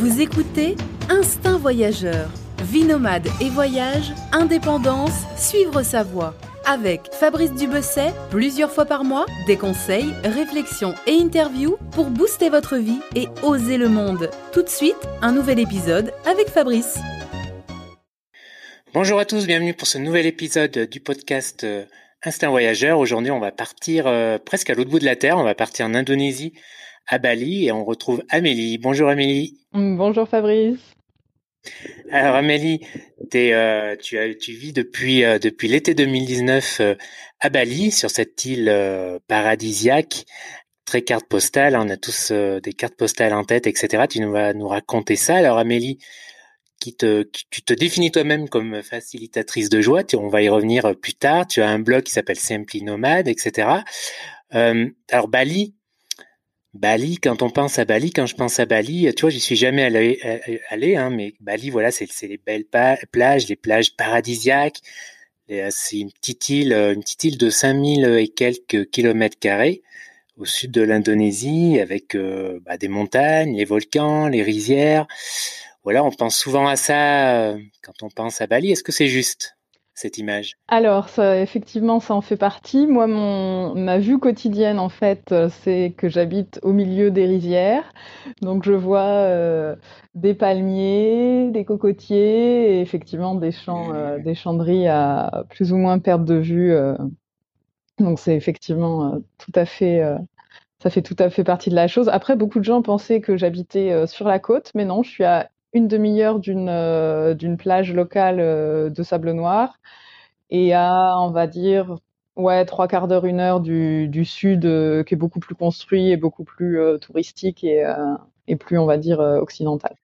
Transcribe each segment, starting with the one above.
Vous écoutez Instinct Voyageur, vie nomade et voyage, indépendance, suivre sa voie. Avec Fabrice Dubesset, plusieurs fois par mois, des conseils, réflexions et interviews pour booster votre vie et oser le monde. Tout de suite, un nouvel épisode avec Fabrice. Bonjour à tous, bienvenue pour ce nouvel épisode du podcast euh, Instinct Voyageur. Aujourd'hui, on va partir euh, presque à l'autre bout de la Terre, on va partir en Indonésie à Bali et on retrouve Amélie. Bonjour Amélie. Mm, bonjour Fabrice. Alors Amélie, euh, tu, as, tu vis depuis, euh, depuis l'été 2019 euh, à Bali, sur cette île paradisiaque, très carte postale. On a tous des cartes postales en tête, etc. Tu nous vas nous raconter ça. Alors Amélie, qui te, tu te définis toi-même comme facilitatrice de joie. on va y revenir plus tard. Tu as un blog qui s'appelle Simply Nomade, etc. alors Bali, Bali, quand on pense à Bali, quand je pense à Bali, tu vois, j'y suis jamais allé, euh, allé hein, mais Bali, voilà, c'est les belles plages, les plages paradisiaques. Euh, c'est une petite île, euh, une petite île de 5000 et quelques kilomètres carrés au sud de l'Indonésie, avec bah, des montagnes, les volcans, les rizières. Voilà, on pense souvent à ça quand on pense à Bali. Est-ce que c'est juste? Cette image? Alors, ça, effectivement, ça en fait partie. Moi, mon, ma vue quotidienne, en fait, euh, c'est que j'habite au milieu des rizières. Donc, je vois euh, des palmiers, des cocotiers et effectivement des champs, euh, des champs à plus ou moins perte de vue. donc, c'est effectivement tout à fait. ça fait tout à fait partie de la chose. Après, beaucoup de gens pensaient que j'habitais sur la côte, mais non, je suis à une demi-heure d'une euh, d'une plage locale euh, de sable noir et à, on va dire, ouais, trois quarts d'heure, une heure du, du sud euh, qui est beaucoup plus construit et beaucoup plus touristique et, et plus, on va dire, occidental.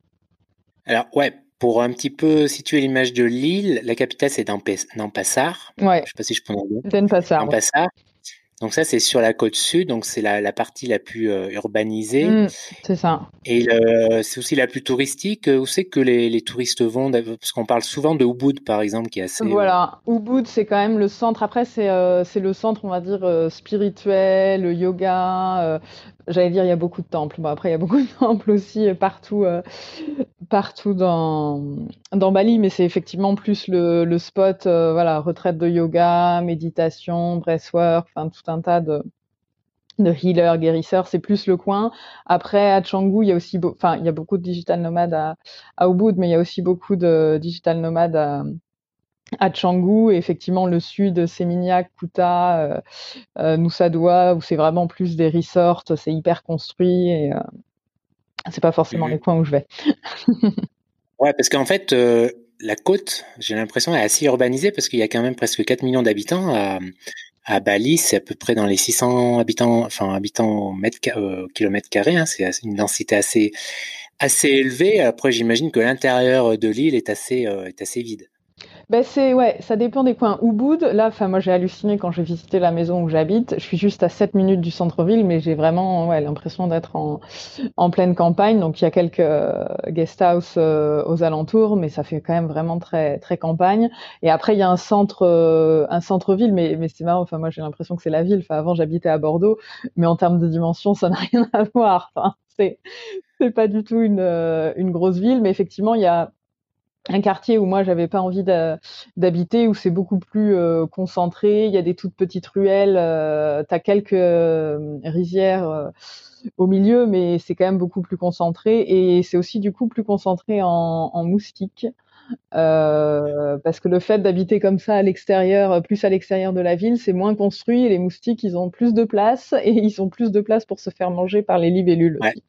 Alors, ouais, pour un petit peu situer l'image de l'île, la capitale c'est Nampassar. Ouais. Je sais pas si je prononce bien. Denpasar. Nampassar. Donc ça, c'est sur la côte sud, donc c'est la, la, partie la plus euh, urbanisée. Mmh, c'est ça. Et c'est aussi la plus touristique. Où c'est que les, les, touristes vont Parce qu'on parle souvent de Ubud, par exemple, qui est assez... Voilà, Ubud, c'est quand même le centre. Après, c'est euh, le centre, on va dire, euh, spirituel, le yoga. J'allais dire, il y a beaucoup de temples. Bon, après, il y a beaucoup de temples aussi partout, partout dans, Bali, mais c'est effectivement plus le, spot, voilà, retraite de yoga, méditation, breathwork, enfin tout un tas de, healers, guérisseurs, c'est plus le coin. Après, à Canggu, il y a aussi, enfin, il y a beaucoup de digital nomades à, à Ubud, mais il y a aussi beaucoup de digital nomades à, à. Et effectivement, le sud, Seminyak, Kuta, euh, euh, Nusa Dua, où c'est vraiment plus des resorts, c'est hyper construit et euh, c'est pas forcément mhm. les coins où je vais. ouais, parce qu'en fait, euh, la côte, j'ai l'impression, est assez urbanisée parce qu'il y a quand même presque 4 millions d'habitants à, à Bali, c'est à peu près dans les 600 habitants, enfin habitants mètre, euh, kilomètre carré. Hein, c'est une densité assez assez élevée. Après, j'imagine que l'intérieur de l'île est assez euh, est assez vide. Ben c'est ouais, ça dépend des coins. Ubud, là, enfin moi j'ai halluciné quand j'ai visité la maison où j'habite. Je suis juste à 7 minutes du centre-ville, mais j'ai vraiment ouais, l'impression d'être en, en pleine campagne. Donc il y a quelques euh, guest house euh, aux alentours, mais ça fait quand même vraiment très très campagne. Et après il y a un centre euh, un centre-ville, mais mais c'est marrant. Enfin moi j'ai l'impression que c'est la ville. Enfin avant j'habitais à Bordeaux, mais en termes de dimension ça n'a rien à voir. Enfin c'est c'est pas du tout une une grosse ville, mais effectivement il y a un quartier où moi j'avais pas envie d'habiter où c'est beaucoup plus euh, concentré il y a des toutes petites ruelles euh, tu as quelques euh, rizières euh, au milieu mais c'est quand même beaucoup plus concentré et c'est aussi du coup plus concentré en, en moustiques parce que le fait d'habiter comme ça à l'extérieur plus à l'extérieur de la ville c'est moins construit et les moustiques ils ont plus de place et ils ont plus de place pour se faire manger par les libellules aussi.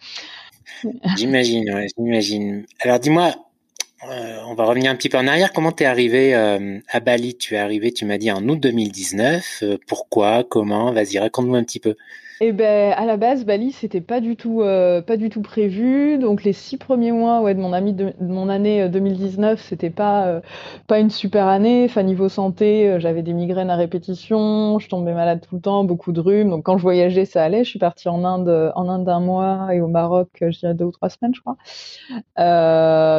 J'imagine, ouais, j'imagine. Alors dis-moi, euh, on va revenir un petit peu en arrière. Comment t'es arrivé euh, à Bali? Tu es arrivé, tu m'as dit en août 2019. Euh, pourquoi? Comment? Vas-y, raconte-nous un petit peu. Eh ben, à la base, Bali, c'était pas du tout, euh, pas du tout prévu. Donc, les six premiers mois, ouais, de mon année 2019, euh, c'était pas, euh, pas une super année. Enfin, niveau santé, j'avais des migraines à répétition, je tombais malade tout le temps, beaucoup de rhume. Donc, quand je voyageais, ça allait. Je suis partie en Inde, en Inde un mois et au Maroc, je dirais deux ou trois semaines, je crois.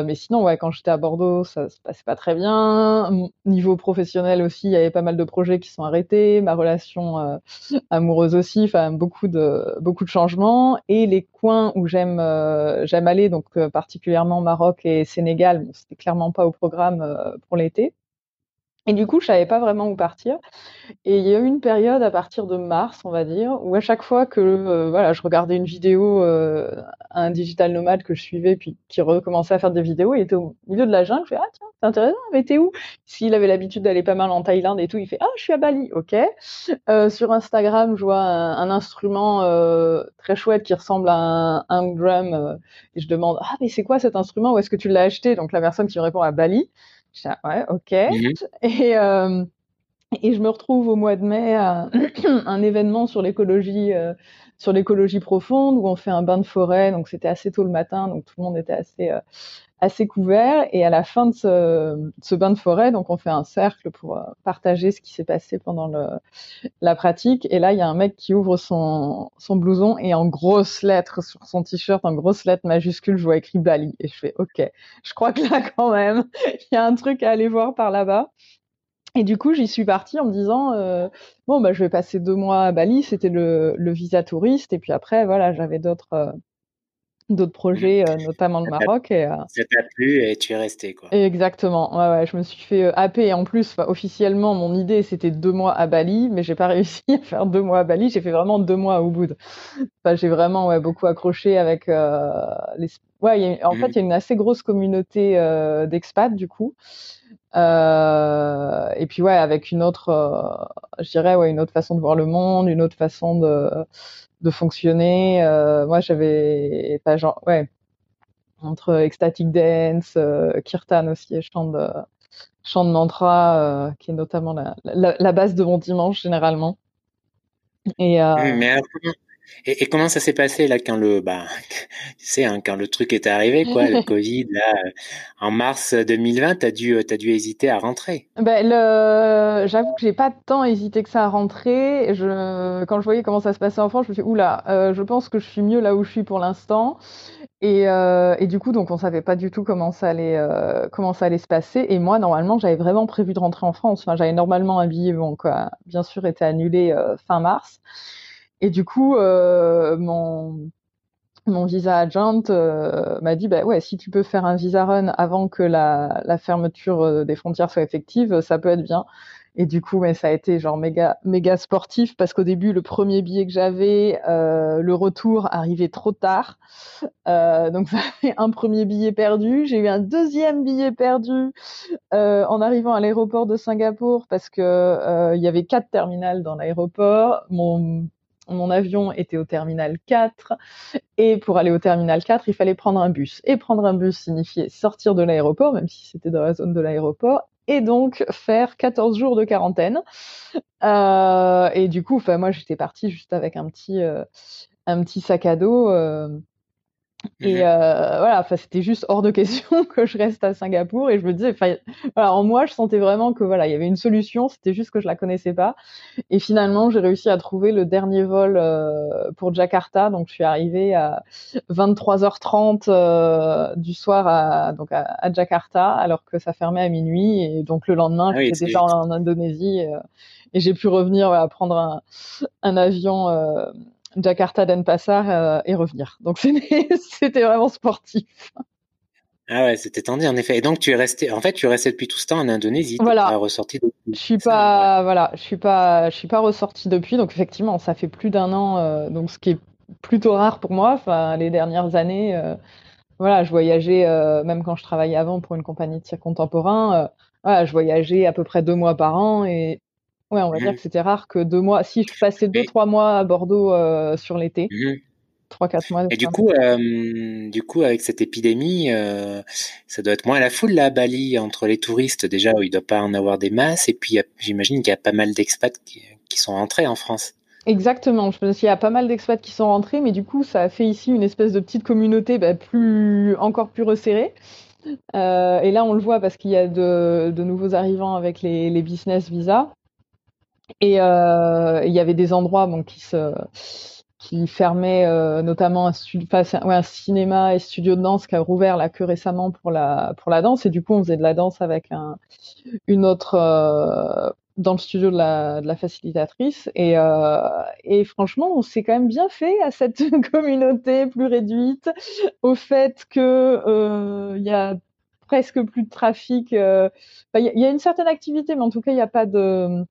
mais sinon, ouais, quand j'étais à Bordeaux, ça se passait pas très bien. Niveau professionnel aussi, il y avait pas mal de projets qui sont arrêtés. Ma relation amoureuse aussi. Enfin, beaucoup de beaucoup de changements. Et les coins où j'aime j'aime aller donc particulièrement Maroc et Sénégal c'était clairement pas au programme pour l'été et du coup, je savais pas vraiment où partir. Et il y a eu une période à partir de mars, on va dire, où à chaque fois que euh, voilà, je regardais une vidéo, euh, un digital nomade que je suivais, puis qui recommençait à faire des vidéos, il était au milieu de la jungle. Je fais ah tiens, c'est intéressant, mais t'es où? S'il avait l'habitude d'aller pas mal en Thaïlande et tout, il fait ah je suis à Bali, ok. Euh, sur Instagram, je vois un, instrument très chouette qui ressemble à un, un drum, et je demande ah mais c'est quoi cet instrument? Où est-ce que tu l'as acheté? Donc la personne qui me répond à Bali. Je ouais, ok. Mhm. Et, euh, et je me retrouve au mois de mai à un événement sur l'écologie, euh, sur l'écologie profonde où on fait un bain de forêt. Donc c'était assez tôt le matin, donc tout le monde était assez euh, assez couvert. Et à la fin de ce, ce, bain de forêt, donc on fait un cercle pour euh, partager ce qui s'est passé pendant le, la pratique. Et là, il y a un mec qui ouvre son, son blouson et en grosses lettres sur son t-shirt, en grosses lettres majuscules, je vois écrit Bali. Et je fais OK. Je crois que là, quand même, il y a un truc à aller voir par là-bas. Et du coup, j'y suis partie en me disant euh, bon bah je vais passer deux mois à Bali, c'était le, le, visa touriste, et puis après voilà j'avais d'autres euh, d'autres projets, euh, notamment le Maroc. Et, ça t'a plu et tu es resté, quoi. Exactement. Ouais, ouais, je me suis fait happer. Et en plus, officiellement, mon idée, c'était deux mois à Bali, mais j'ai pas réussi à faire deux mois à Bali. J'ai fait vraiment deux mois à Ubud. Enfin, j'ai vraiment ouais, beaucoup accroché avec les. Ouais, y a, en fait, mmh. il y a une assez grosse communauté d'expats, du coup. Euh, et puis ouais, avec une autre, euh, je dirais ouais, une autre façon de voir le monde, une autre façon de de fonctionner. Euh, moi, j'avais pas genre ouais entre ecstatic dance, euh, kirtan aussi, chant de chant de mantra, euh, qui est notamment la, la, la, base de mon dimanche généralement. Et euh, mais alors, et, et, comment ça s'est passé là quand le bah tu sais hein, quand le truc est arrivé quoi le Covid là en mars 2020 t'as dû t'as dû hésiter à rentrer? Ben le j'avoue que j'ai pas tant hésité que ça à rentrer. Je quand je voyais comment ça se passait en France je me suis dit oula euh, je pense que je suis mieux là où je suis pour l'instant et, euh, et du coup donc on savait pas du tout comment ça allait euh, comment ça allait se passer et moi normalement j'avais vraiment prévu de rentrer en France. Enfin j'avais normalement un billet bon quoi bien sûr été annulé euh, fin mars. Et du coup, euh, mon, mon visa agent euh, m'a dit bah ouais si tu peux faire un visa run avant que la, la fermeture euh, des frontières soit effective ça peut être bien. Et du coup mais ça a été genre méga méga sportif parce qu'au début le premier billet que j'avais euh, le retour arrivait trop tard. Euh, donc ça fait un premier billet perdu. J'ai eu un deuxième billet perdu en arrivant à l'aéroport de Singapour parce que il y avait quatre terminals dans l'aéroport. Mon mon avion était au terminal 4 et pour aller au terminal 4, il fallait prendre un bus. Et prendre un bus signifiait sortir de l'aéroport, même si c'était dans la zone de l'aéroport, et donc faire 14 jours de quarantaine. Euh, et du coup, moi j'étais partie juste avec un petit euh, sac à dos. Euh, et mmh euh, voilà, enfin, c'était juste hors de question que je reste à Singapour. Et je me disais, enfin, voilà, en moi, je sentais vraiment que voilà, il y avait une solution. C'était juste que je la connaissais pas. Et finalement, j'ai réussi à trouver le dernier vol euh, pour Jakarta. Donc, je suis arrivée à 23h30 euh, du soir à donc à, à, Jakarta, alors que ça fermait à minuit. Et donc le lendemain, ah j'étais déjà en, en, Indonésie et, et j'ai pu revenir voilà, prendre un, un avion Jakarta Denpasar euh, et revenir. Donc c'était vraiment sportif. Ah ouais, c'était tendu en effet. Et donc tu es resté, en fait, tu es resté depuis tout ce temps en Indonésie. Voilà. Pas ressorti depuis. Je suis pas, voilà, je suis pas, je suis pas ressorti depuis. Donc effectivement, ça fait plus d'un an. Euh, donc ce qui est plutôt rare pour moi. Enfin, les dernières années, euh, voilà, je voyageais euh, même quand je travaillais avant pour une compagnie de tir contemporain. Voilà, je voyageais à peu près deux mois par an et Ouais, on va dire mmh. que c'était rare que deux mois. Si je passais deux, trois mois à Bordeaux euh, sur l'été. Mmh. Trois, quatre mois. Et du coup, euh, du coup, avec cette épidémie, euh, ça doit être moins la foule là à Bali entre les touristes déjà où il ne doit pas en avoir des masses. Et puis, j'imagine qu'il y a pas mal d'expats qui, qui, sont rentrés en France. Exactement. Je pense qu'il y a pas mal d'expats qui sont rentrés, mais du coup, ça a fait ici une espèce de petite communauté bah, plus, encore plus resserrée. Euh, et là, on le voit parce qu'il y a de, de, nouveaux arrivants avec les, les business visas. Et euh, il y avait des endroits qui se qui fermaient, euh, notamment un, cinéma et studio de danse qui a rouvert là que récemment pour la pour la danse. Et du coup, on faisait de la danse avec un, une autre euh, dans le studio de la, de la facilitatrice. Et, et franchement, on s'est quand même bien fait à cette communauté plus réduite, au fait que il y a presque plus de trafic. Il y, a une certaine activité, mais en tout cas, il n'y a pas de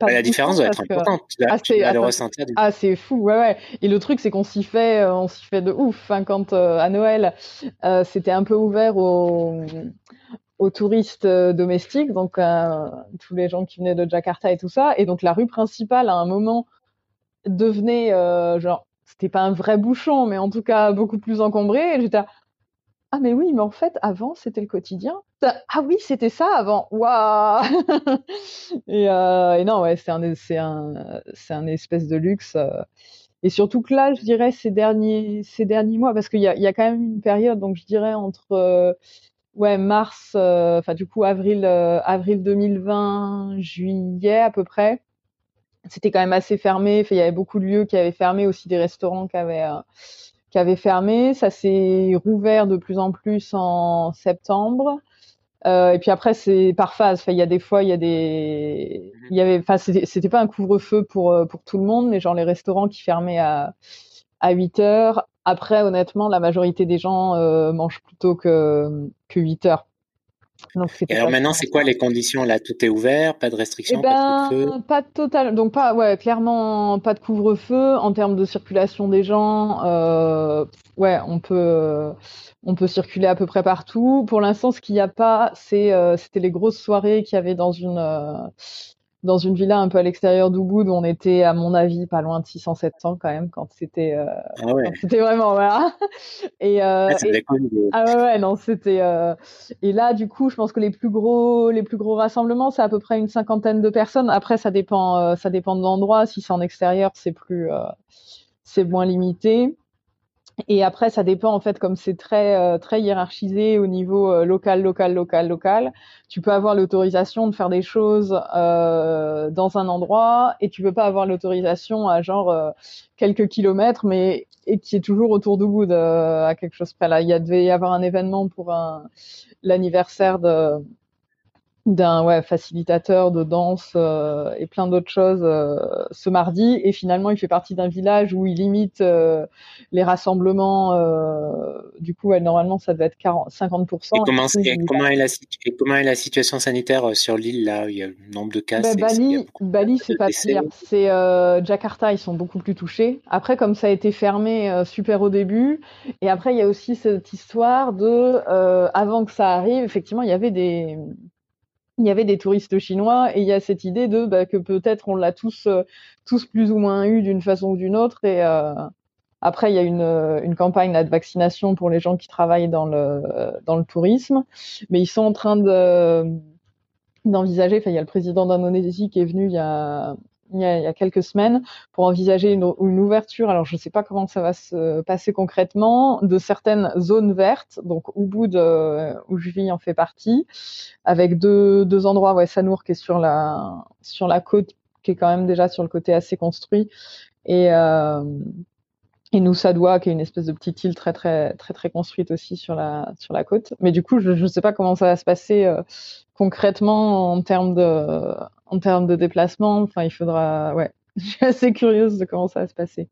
la différence doit être importante. Ah, tu vas le ressentir. Ah, c'est fou, ouais, ouais. Et le truc, c'est qu'on s'y fait, euh, on s'y fait de ouf. Hein, quand euh, à Noël, euh, c'était un peu ouvert aux, aux touristes domestiques, donc tous les gens qui venaient de Jakarta et tout ça. Et donc la rue principale, à un moment, devenait genre, c'était pas un vrai bouchon, mais en tout cas beaucoup plus encombré. Et j'étais ah mais oui, mais en fait, avant, c'était le quotidien. Ah oui, c'était ça avant. Waouh et, euh, et, non, c'est un, un, espèce de luxe. Euh. Et surtout que là, je dirais ces derniers, mois, parce qu'il y a, quand même une période, donc je dirais entre euh, mars, enfin du coup avril, avril 2020, juillet à peu près. C'était quand même assez fermé. il y avait beaucoup de lieux qui avaient fermé, aussi des restaurants qui avaient qui avait fermé. Ça s'est rouvert de plus en plus en septembre. Euh, et puis après, c'est par phase. Enfin, il y a des fois, il y a des, il y avait, enfin, c'était pas un couvre-feu pour euh, pour tout le monde, mais genre les restaurants qui fermaient à à 8 heures. Après, honnêtement, la majorité des gens euh, mangent plutôt que que 8 heures. Et alors maintenant, c'est quoi les conditions? Là Tout est ouvert, pas de restrictions, eh pas de ben, Pas total, donc pas, ouais, clairement pas de couvre-feu en termes de circulation des gens. Euh, ouais, on peut, on peut circuler à peu près partout. Pour l'instant, ce qu'il n'y a pas, c'est, euh, c'était les grosses soirées qu'il y avait dans une, euh, dans une villa un peu à l'extérieur d'Ubud où on était à mon avis pas loin de 600 700 quand même quand c'était euh, ah ouais. c'était vraiment voilà. Et, euh, ah, et ah ouais, ouais non c'était euh... et là du coup je pense que les plus gros les plus gros rassemblements c'est à peu près une cinquantaine de personnes. Après ça dépend euh, ça dépend de l'endroit. Si c'est en extérieur c'est plus euh, c'est moins limité et après, ça dépend en fait, comme c'est très euh, très hiérarchisé au niveau euh, local, local, local, local. Tu peux avoir l'autorisation de faire des choses euh, dans un endroit et tu peux pas avoir l'autorisation à genre euh, quelques kilomètres, mais et qui est toujours autour du bout de, à quelque chose près. Là, il y a devait y avoir un événement pour un l'anniversaire de d'un ouais, facilitateur de danse euh, et plein d'autres choses euh, ce mardi. Et finalement, il fait partie d'un village où il limite euh, les rassemblements. du coup, ouais, normalement, ça devait être 40, 50%. Et comment, et comment, est la, et comment est la situation sanitaire sur l'île là? Il y a le nombre de cas. Bah, Bali, Bali c'est pas pire. C'est Jakarta, ils sont beaucoup plus touchés. Après, comme ça a été fermé super au début, et après, il y a aussi cette histoire de avant que ça arrive, effectivement, il y avait des il y avait des touristes chinois et il y a cette idée de bah, que peut-être on l'a tous euh, tous plus ou moins eu d'une façon ou d'une autre et euh, après il y a une, une campagne de vaccination pour les gens qui travaillent dans le dans le tourisme. Mais ils sont en train de d'envisager enfin il y a le président d'Indonésie qui est venu il y a il y, a, il y a, quelques semaines pour envisager une, une ouverture. Alors, je ne sais pas comment ça va se passer concrètement, de certaines zones vertes, donc Ubud, euh, où je vis en fait partie, avec deux, deux endroits, ouais, Sanour qui est sur la, sur la côte, qui est quand même déjà sur le côté assez construit, et, euh, et Nusa Dua, qui est une espèce de petite île très très très très construite aussi sur la sur la côte. Mais du coup, je ne sais pas comment ça va se passer euh, concrètement en termes de en termes de déplacement. Enfin, il faudra. Ouais, je suis assez curieuse de comment ça va se passer.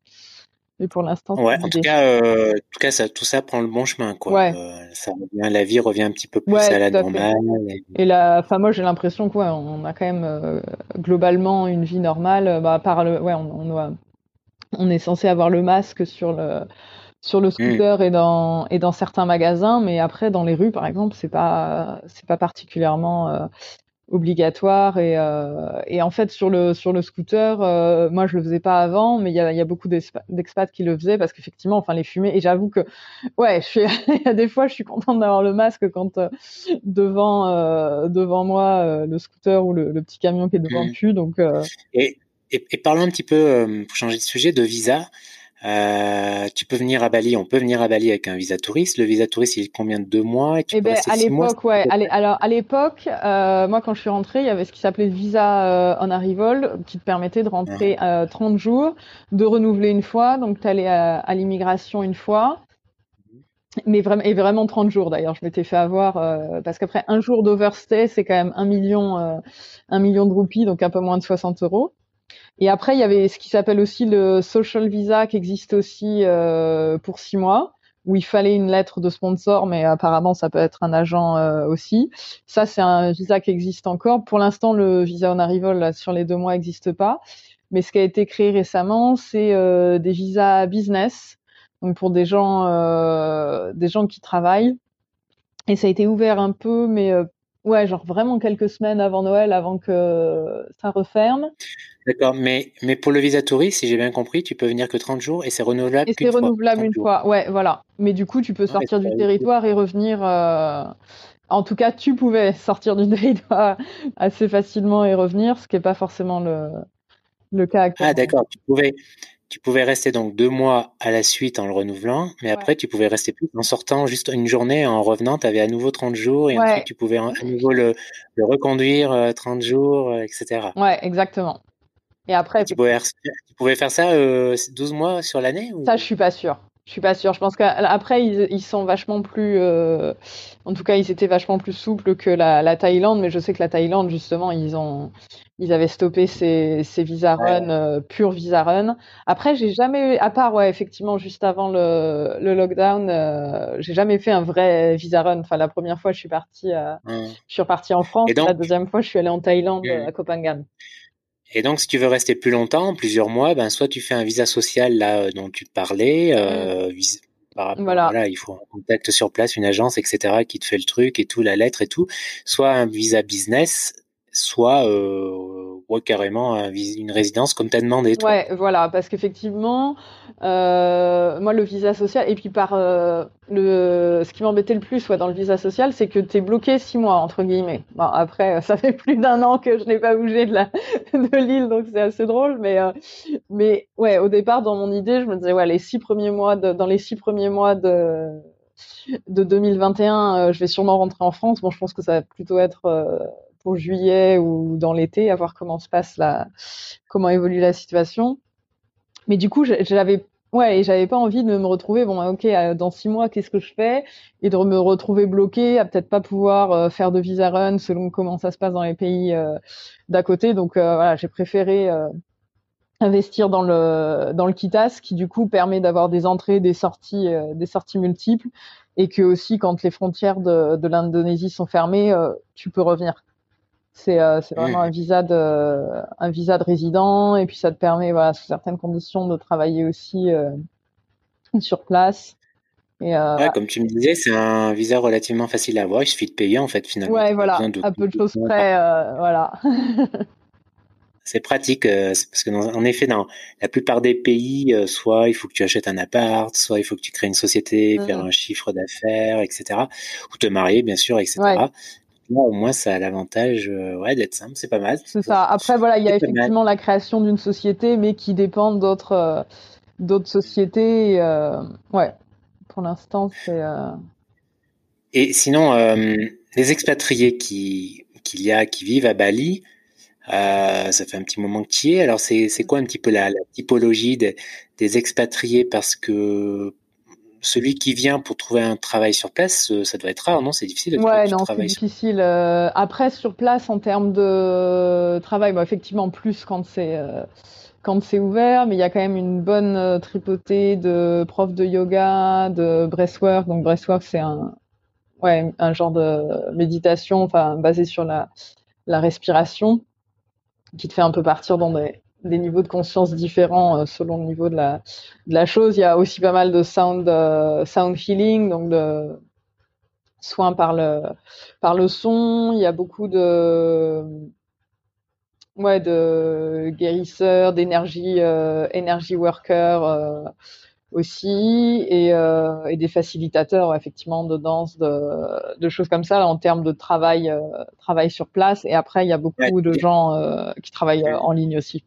Mais pour l'instant, ouais. En tout cas, euh, en tout cas, ça, tout ça prend le bon chemin, quoi. Ouais. Euh, ça revient, la vie revient un petit peu plus à la normale. Et, la, enfin, moi, j'ai l'impression quoi, on a quand même euh, globalement une vie normale. Bah, par le, ouais, on, on, doit, on est censé avoir le masque sur le sur le mmh. scooter et dans et dans certains magasins, mais après dans les rues, par exemple, c'est pas c'est pas particulièrement euh, obligatoire et, euh, et en fait sur le sur le scooter euh, moi je le faisais pas avant mais il y a, y a beaucoup d'expats qui le faisaient parce qu'effectivement enfin les fumées et j'avoue que ouais je suis il y a des fois je suis contente d'avoir le masque quand devant devant moi le scooter ou le, le, petit camion qui est devant mmh. donc et, et, et, parlons un petit peu pour changer de sujet de visa euh, tu peux venir à Bali, on peut venir à Bali avec un visa touriste. Le visa touriste, il est combien de deux mois et tu eh ben, à l'époque, ouais. alors à l'époque, euh, moi quand je suis rentrée, il y avait ce qui s'appelait visa euh, on arrival, qui te permettait de rentrer ah. 30 jours, de renouveler une fois, donc tu allais à, à l'immigration une fois. mais vraiment, et vraiment 30 jours d'ailleurs. Je m'étais fait avoir euh, parce qu'après un jour d'overstay, c'est quand même un million, euh, un million de roupies, donc un peu moins de 60 euros. Et après, il y avait ce qui s'appelle aussi le social visa qui existe aussi euh, pour six mois, où il fallait une lettre de sponsor, mais apparemment ça peut être un agent euh, aussi. Ça, c'est un visa qui existe encore. Pour l'instant, le visa on arrival là, sur les deux mois n'existe pas. Mais ce qui a été créé récemment, c'est euh, des visas business donc pour des gens, euh, des gens qui travaillent. Et ça a été ouvert un peu, mais euh, ouais, genre vraiment quelques semaines avant Noël, avant que ça referme. D'accord, mais, mais pour le visa touriste, si j'ai bien compris, tu peux venir que 30 jours et c'est renouvelable Et c'est renouvelable une fois, ouais, voilà. Mais du coup, tu peux sortir du territoire et revenir. Euh... En tout cas, tu pouvais sortir du territoire assez facilement et revenir, ce qui n'est pas forcément le, le cas actuellement. Ah, d'accord, tu pouvais, tu pouvais rester donc deux mois à la suite en le renouvelant, mais après tu pouvais rester plus en sortant juste une journée en revenant, tu avais à nouveau 30 jours et ensuite tu pouvais à nouveau le, le reconduire 30 euh, jours, euh, etc. Ouais, exactement. Et après, tu pouvais, tu pouvais faire ça euh, 12 mois sur l'année Ça, je suis pas sûr. Je suis pas sûre. Je pense qu'après, ils, ils, sont vachement plus. Euh, en tout cas, ils étaient vachement plus souples que la, la, Thaïlande, mais je sais que la Thaïlande, justement, ils ont. Ils avaient stoppé ces, ces visa run, euh, pur visa run. Après, j'ai jamais, à part, ouais, effectivement, juste avant le, le lockdown, euh, j'ai jamais fait un vrai visa run. Enfin, la première fois, je suis partie, euh, mmh. je suis repartie en France. la deuxième fois, je suis allée en Thaïlande, à Copenhague. Et donc, si tu veux rester plus longtemps, plusieurs mois, ben soit tu fais un visa social là euh, dont tu parlais, euh, mmh. voilà. il faut un contact sur place, une agence, etc., qui te fait le truc et tout, la lettre et tout. Soit un visa business, soit euh, ouais, carrément une résidence comme tu as demandé. Ouais, voilà, parce qu'effectivement, euh, moi, le visa social, et puis par euh, le, ce qui m'embêtait le plus ouais, dans le visa social, c'est que tu es bloqué six mois, entre guillemets. Bon, après, ça fait plus d'un an que je n'ai pas bougé de, la, de l'île, donc c'est assez drôle, mais, euh, mais ouais, au départ, dans mon idée, je me disais, ouais, les six premiers mois, de, dans les six premiers mois de de 2021, euh, je vais sûrement rentrer en France. Bon, je pense que ça va plutôt être pour juillet ou dans l'été, à voir comment se passe la, comment évolue la situation. Mais du coup, j'avais, ouais, j'avais pas envie de me retrouver, bon, ok, euh, dans six mois, qu'est-ce que je fais? Et de me retrouver bloqué, à peut-être pas pouvoir euh, faire de visa run selon comment ça se passe dans les pays euh, d'à côté. Donc voilà, j'ai préféré investir dans le dans le KITAS qui du coup permet d'avoir des entrées, des sorties, des sorties multiples et que aussi quand les frontières de, de l'Indonésie sont fermées, tu peux revenir. C'est euh, vraiment un visa de un visa de résident et puis ça te permet voilà sous certaines conditions de travailler aussi euh, sur place. Et, euh, ouais, comme tu me disais, c'est un visa relativement facile à avoir. Il suffit de payer en fait finalement. Ouais, voilà, à peu de choses près, voilà. c'est pratique parce que dans, en effet, dans la plupart des pays, soit il faut que tu achètes un appart, soit il faut que tu crées une société, mmh. faire un chiffre d'affaires, etc. Ou te marier, bien sûr, etc. Ouais au moins, ça a l'avantage euh, ouais, d'être simple, c'est pas mal. C'est ça. Après, voilà, il y a effectivement la création d'une société, mais qui dépend d'autres euh, d'autres sociétés. Euh, ouais, pour l'instant, c'est. Et sinon, les expatriés qui qu'il y a qui vivent à Bali, ça fait un petit moment que tu y es. Alors, c'est quoi un petit peu la, typologie des, des expatriés? Parce que celui qui vient pour trouver un travail sur place, euh, ça doit être rare, non? C'est difficile de trouver ouais, non, c'est difficile. Euh, après, sur place, en termes de travail, bah, effectivement, plus quand c'est euh, quand c'est ouvert, mais il y a quand même une bonne tripotée de profs de yoga, de breathwork. Donc breathwork, c'est un ouais un genre de méditation, enfin basé sur la la respiration, qui te fait un peu partir dans des des niveaux de conscience différents euh, selon le niveau de la, de la chose. Il y a aussi pas mal de sound, euh, sound healing, donc de soins par le, par le son. Il y a beaucoup de, ouais, de guérisseurs, d'énergie, euh, energy workers euh, aussi, et, et, des facilitateurs, effectivement, de danse, de, de, choses comme ça, en termes de travail, travail sur place. Et après, il y a beaucoup de gens qui travaillent en ligne aussi.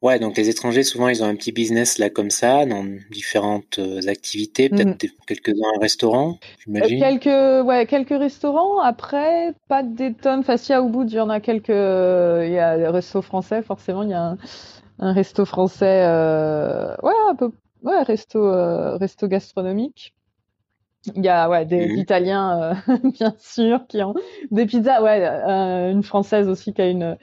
Ouais, donc les étrangers, souvent, ils ont un petit business là comme ça, dans différentes euh, activités, peut-être mm. quelques-uns restaurants, j'imagine. Euh, quelques, ouais, quelques restaurants. Après, pas des tonnes. Enfin, si à Ubud, il y en a quelques. Euh, il y a des restos français, forcément. Il y a un, un resto français. Euh, ouais, un peu. Ouais, resto, resto gastronomique. Il y a ouais, des mmh. Italiens, euh, bien sûr, qui ont des pizzas. Ouais, euh, une française aussi qui a une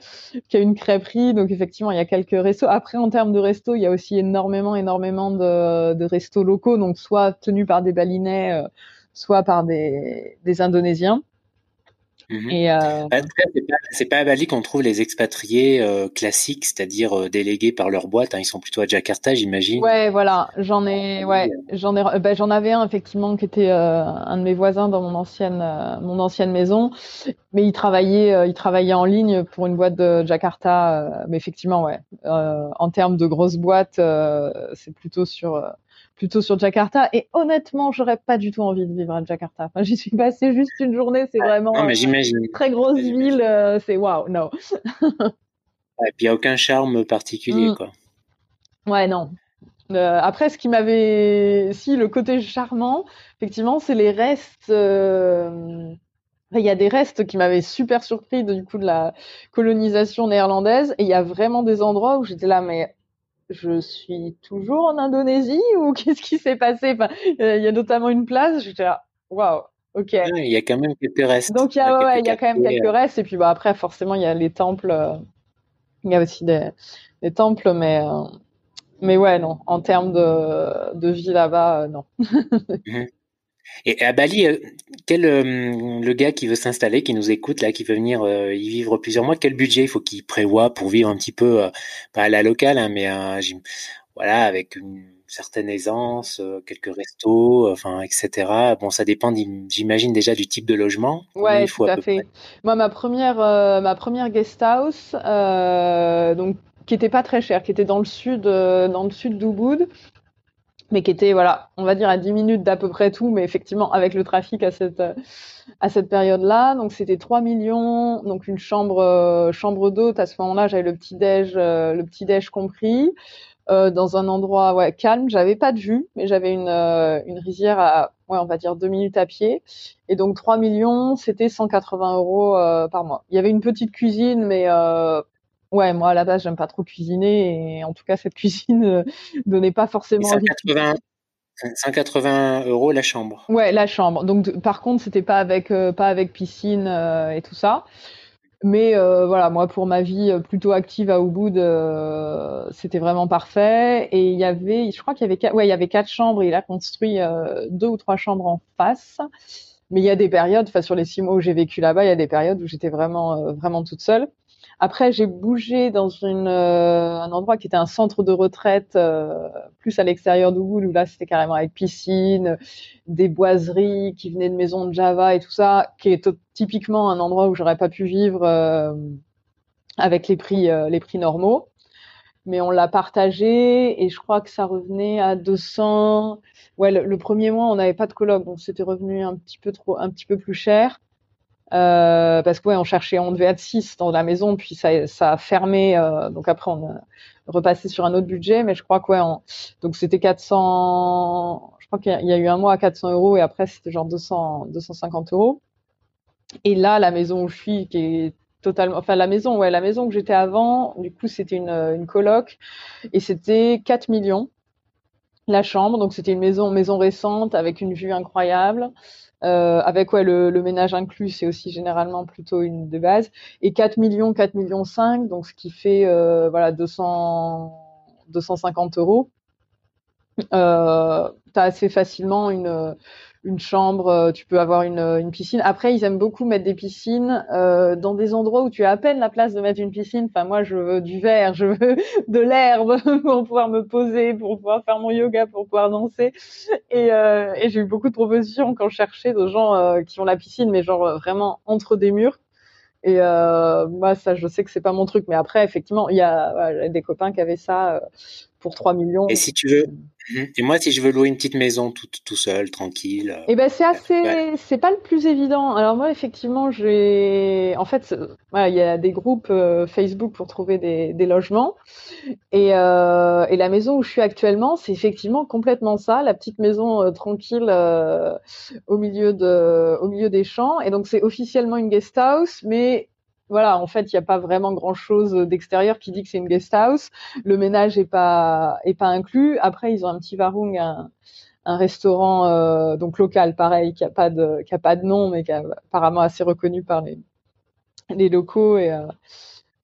qui a une crêperie. Donc effectivement, il y a quelques restos. Après, en termes de restos, il y a aussi énormément, énormément de, de restos locaux. Donc soit tenus par des Balinais, euh, soit par des, des Indonésiens. Mmh Et euh... Bah, c'est pas, à Bali qu'on trouve les expatriés euh, classiques, c'est-à-dire euh, délégués par leur boîte. Hein. ils sont plutôt à Jakarta, j'imagine. Ouais, voilà. J'en ai, ouais, j'en ai, ben, j'en avais un effectivement qui était euh, un de mes voisins dans mon ancienne, mon ancienne maison, mais il travaillait, il travaillait en ligne pour une boîte de Jakarta. mais effectivement, ouais. en termes de grosses boîtes, c'est plutôt sur plutôt sur Jakarta. Et honnêtement, j'aurais pas du tout envie de vivre à Jakarta. Enfin, j'y suis passé juste une journée. C'est vraiment non, mais une très grosse ville. Euh, c'est waouh, non. Et puis il n'y a aucun charme particulier, mm. quoi. Ouais, non. Euh, après, ce qui m'avait, si le côté charmant, effectivement, c'est les restes. Euh, il y a des restes qui m'avaient super surpris du coup de la colonisation néerlandaise. Et il y a vraiment des endroits où j'étais là, mais je suis toujours en Indonésie ou qu'est-ce qui s'est passé? Enfin, Il y a notamment une place, j'étais là, waouh, ok. il y a quand même quelques restes. Donc il y a, ouais, il y a quand même quelques restes et puis bah, après forcément il y a les temples, euh, il y a aussi des, des temples, mais euh, mais ouais non, en termes de, de vie là-bas, euh, non. Et à Bali, euh, quel euh, le gars qui veut s'installer, qui nous écoute là, qui veut venir euh, y vivre plusieurs mois, quel budget il faut qu'il prévoit pour vivre un petit peu, pas à la locale, hein, mais voilà, avec une certaine aisance, quelques restos, enfin, etc. Bon, ça dépend, j'imagine déjà du type de logement. Ouais, tout à, fait. Moi, ma première, ma première guest house, donc qui était pas très chère, qui était dans le sud, dans le sud d'Ubud mais qui était voilà, on va dire à 10 minutes d'à peu près tout, mais effectivement avec le trafic à cette à cette période-là, donc c'était 3 millions, donc une chambre euh, chambre d'hôte à ce moment-là, j'avais le petit déj euh, le petit déj compris. Euh, dans un endroit ouais, calme, j'avais pas de vue, mais j'avais une, euh, une rizière à, ouais, on va dire deux minutes à pied. Et donc 3 millions, c'était 180 euros par mois. Il y avait une petite cuisine, mais Ouais, moi à la base j'aime pas trop cuisiner et en tout cas cette cuisine euh, donnait pas forcément 180, 180 euros la chambre. Ouais, la chambre. Donc par contre c'était pas avec euh, pas avec piscine euh, et tout ça. Mais voilà, moi pour ma vie plutôt active à Ubud, c'était vraiment parfait. Et il y avait, je crois qu'il y avait, ouais, il y avait quatre chambres. Et il a construit deux ou trois chambres en face. Mais il y a des périodes, enfin sur les six mois où j'ai vécu là-bas, il y a des périodes où j'étais vraiment vraiment toute seule. Après, j'ai bougé dans une, euh, un endroit qui était un centre de retraite, euh, plus à l'extérieur d'Ubud, où là, c'était carrément avec piscine, des boiseries qui venaient de maisons de Java et tout ça, qui est typiquement un endroit où j'aurais pas pu vivre euh, avec les prix, les prix normaux. Mais on l'a partagé et je crois que ça revenait à 200. Ouais, le, premier mois, on n'avait pas de coloc, donc c'était revenu un petit peu trop, un petit peu plus cher. Euh, parce que ouais, on cherchait, on devait être 6 dans la maison, puis ça, ça a fermé. Euh, donc après, on a repassé sur un autre budget, mais je crois que ouais, donc c'était 400. Je crois qu'il y, a eu un mois à 400 euros et après c'était genre 200, 250 euros. Et là, la maison où je suis, qui est totalement, enfin la maison, ouais, la maison que j'étais avant, du coup c'était une, une coloc et c'était 4 millions la chambre. Donc c'était une maison, maison récente avec une vue incroyable. Euh, avec ouais, le, le, ménage inclus, c'est aussi généralement plutôt une de base. Et 4 millions, 4 millions 5, donc ce qui fait euh, voilà 200, 250 euros. Euh, tu as assez facilement une, une chambre, euh, tu peux avoir une, une, piscine. Après, ils aiment beaucoup mettre des piscines euh, dans des endroits où tu as à peine la place de mettre une piscine. Enfin, moi, je veux du verre, je veux de l'herbe pour pouvoir me poser, pour pouvoir faire mon yoga, pour pouvoir danser. Et, euh, j'ai eu beaucoup de propositions quand je cherchais de gens euh, qui ont la piscine, mais genre vraiment entre des murs. Et euh, moi, ça, je sais que c'est pas mon truc. Mais après, effectivement, il y a des copains qui avaient ça pour 3 millions. Et si tu veux. Et moi, si je veux louer une petite maison tout, tout seul, tranquille. Euh, eh ben, c'est assez, c'est pas le plus évident. Alors moi, effectivement, j'ai, en fait, il y a des groupes euh, Facebook pour trouver des, des logements. Et, euh, et, la maison où je suis actuellement, c'est effectivement complètement ça, la petite maison euh, tranquille au milieu de, au milieu des champs. Et donc c'est officiellement une guest house, mais voilà, en fait, il n'y a pas vraiment grand-chose d'extérieur qui dit que c'est une guest house. Le ménage est pas pas inclus. Après, ils ont un petit varung, un, un restaurant donc local, pareil, qui a pas de qui pas de nom, mais qui est apparemment assez reconnu par les les locaux et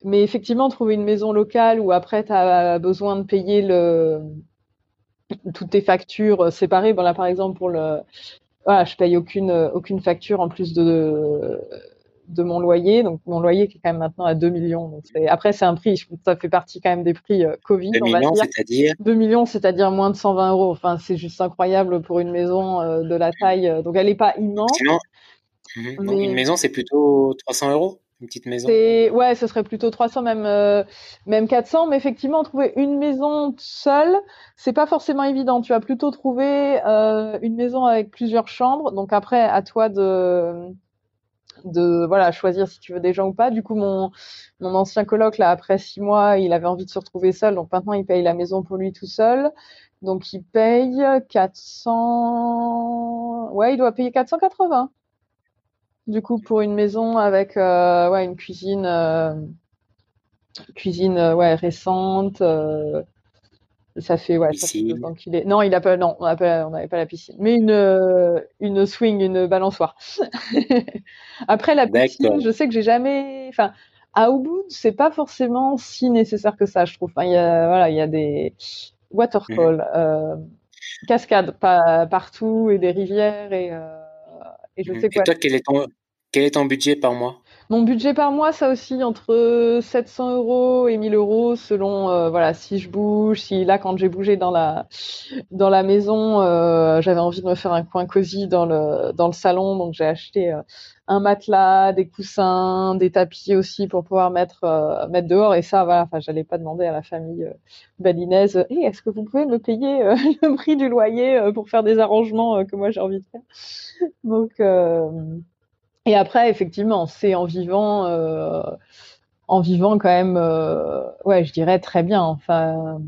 mais effectivement, trouver une maison locale où après tu as besoin de payer le toutes tes factures séparées. Bon là par exemple pour le voilà, je paye aucune aucune facture en plus de de mon loyer. Donc mon loyer qui est quand même maintenant à 2 millions. Donc après c'est un prix, ça fait partie quand même des prix euh, Covid. 2 millions, c'est-à-dire? 2 millions, c'est-à-dire moins de 120 euros. Enfin c'est juste incroyable pour une maison euh, de la taille. Donc elle n'est pas immense. Sinon, mhm. une maison c'est plutôt 300 euros une petite maison Ouais, ce serait plutôt 300, même, euh, même 400. Mais effectivement, trouver une maison seule, c'est pas forcément évident. Tu vas plutôt trouver euh, une maison avec plusieurs chambres. Donc après, à toi de, de voilà choisir si tu veux des gens ou pas. Du coup, mon, mon ancien coloc, là, après six mois, il avait envie de se retrouver seul. Donc maintenant, il paye la maison pour lui tout seul. Donc il paye 400... Ouais, il doit payer 480 du coup, pour une maison avec euh, ouais, une cuisine, euh, cuisine euh, ouais, récente. Ça fait ouais, ça fait ans qu'il est. Non, il a pas. Non, on n'avait pas la piscine, mais une une swing, une balançoire. Après la piscine, je sais que j'ai jamais. Enfin, à Ubud, c'est pas forcément si nécessaire que ça, je trouve. Enfin, il y a voilà, il y a des waterfalls, mmh. cascades pas partout et des rivières et et je mmh. sais quoi. toi, quel est ton, quel est ton budget par mois? Mon budget par mois, ça aussi entre 700 euros et 1000 euros selon euh, voilà si je bouge, si là quand j'ai bougé dans la dans la maison, euh, j'avais envie de me faire un coin cosy dans le dans le salon, donc j'ai acheté euh, un matelas, des coussins, des tapis aussi pour pouvoir mettre mettre dehors et ça voilà, enfin j'allais pas demander à la famille balinaise, hey, est-ce que vous pouvez me payer le prix du loyer pour faire des arrangements que moi j'ai envie de faire? Donc et après, effectivement, c'est en vivant, euh, en vivant quand même, euh, ouais, je dirais très bien. Enfin,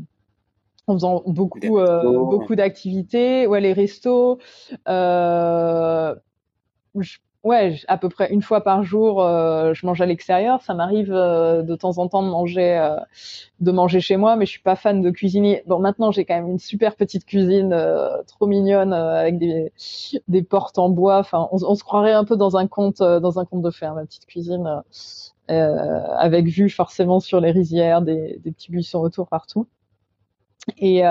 en faisant beaucoup, euh, beaucoup d'activités, ouais, les restos. Euh, ouais, à peu près une fois par jour, euh, je mange à l'extérieur. Ça m'arrive euh, de temps en temps de manger, euh, de manger chez moi, mais je suis pas fan de cuisiner. Bon, maintenant j'ai quand même une super petite cuisine, trop mignonne, avec des, des portes en bois. Enfin, on, on, se croirait un peu dans un conte, dans un conte de fer, ma petite cuisine, avec vue forcément sur les rizières, des, des petits buissons autour partout. Et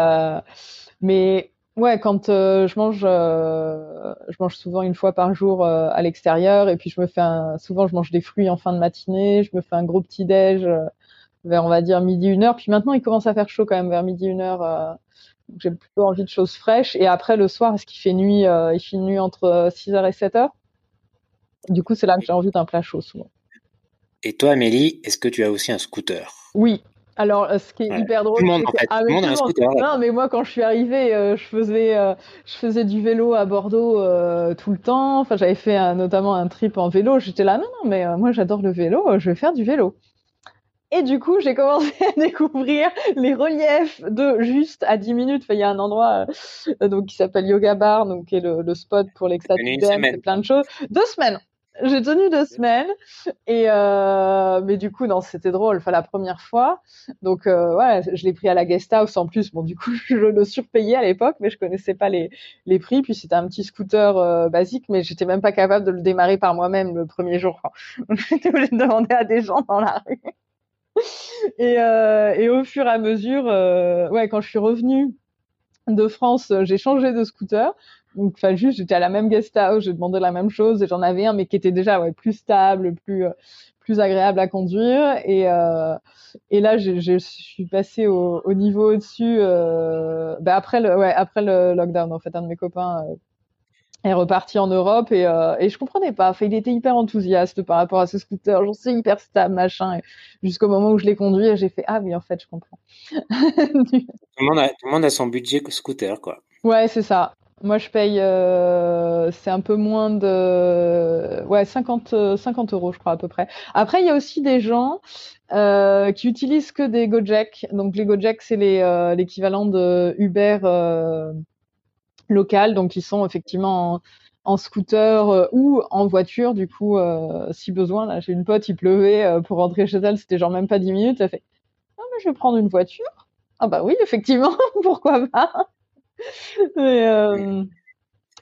mais Ouais, quand euh, je mange, euh, je mange souvent une fois par jour euh, à l'extérieur et puis je me fais un, souvent je mange des fruits en fin de matinée, je me fais un gros petit déj vers on va dire midi une heure. Puis maintenant il commence à faire chaud quand même vers midi une heure. j'ai plutôt envie de choses fraîches et après le soir, est-ce qu'il fait nuit, il fait nuit entre 6h et 7h. Du coup, c'est là que j'ai envie d'un plat chaud souvent. Et toi, Amélie, est-ce que tu as aussi un scooter? Oui, alors, euh, ce qui est hyper drôle, monde, monde un scooter. Non, mais moi, quand je suis arrivée, euh, je faisais, euh, je faisais du vélo à Bordeaux tout le temps. Enfin, j'avais fait notamment un trip en vélo. J'étais là, non, non, mais moi, j'adore le vélo. je vais faire du vélo. Et du coup, j'ai commencé à découvrir les reliefs de juste à 10 minutes. Enfin, il y a un endroit donc qui s'appelle Yoga Bar, donc qui est le, le spot pour l'extatique c'est plein de choses. Deux semaines. J'ai tenu deux semaines et euh, mais du coup non c'était drôle enfin la première fois. Donc euh, ouais je l'ai pris à la guest house en plus. Bon du coup je le surpayais à l'époque mais je connaissais pas les les prix. Puis c'était un petit scooter euh, basique mais j'étais même pas capable de le démarrer par moi-même le premier jour j'étais obligée de demander à des gens dans la rue. Et euh, et au fur et à mesure euh, ouais quand je suis revenue de France, j'ai changé de scooter. Donc, enfin, juste, j'étais à la même guest house, j'ai demandé la même chose et j'en avais un, mais qui était déjà ouais, plus stable, plus euh, plus agréable à conduire. Et euh, et là, je, je suis passée au, au niveau au-dessus. Euh, bah après le ouais après le lockdown, en fait, un de mes copains euh, est reparti en Europe et, euh, et je comprenais pas. Enfin, il était hyper enthousiaste par rapport à ce scooter. J'en sais hyper stable, machin. Jusqu'au moment où je l'ai conduit, j'ai fait ah oui, en fait, je comprends. tout, le monde a, tout le monde a son budget scooter, quoi. Ouais, c'est ça. Moi, je paye, euh, c'est un peu moins de, ouais, 50, 50 euros, je crois, à peu près. Après, il y a aussi des gens euh, qui utilisent que des Gojek. Donc, les Gojek, c'est euh, l'équivalent de Uber euh, local. Donc, ils sont effectivement en, scooter euh, ou en voiture. Du coup, euh, si besoin, là, j'ai une pote, il pleuvait pour rentrer chez elle, c'était genre même pas 10 minutes. Elle fait, ah, mais je vais prendre une voiture. Ah bah oui, effectivement, pourquoi pas? mais, euh,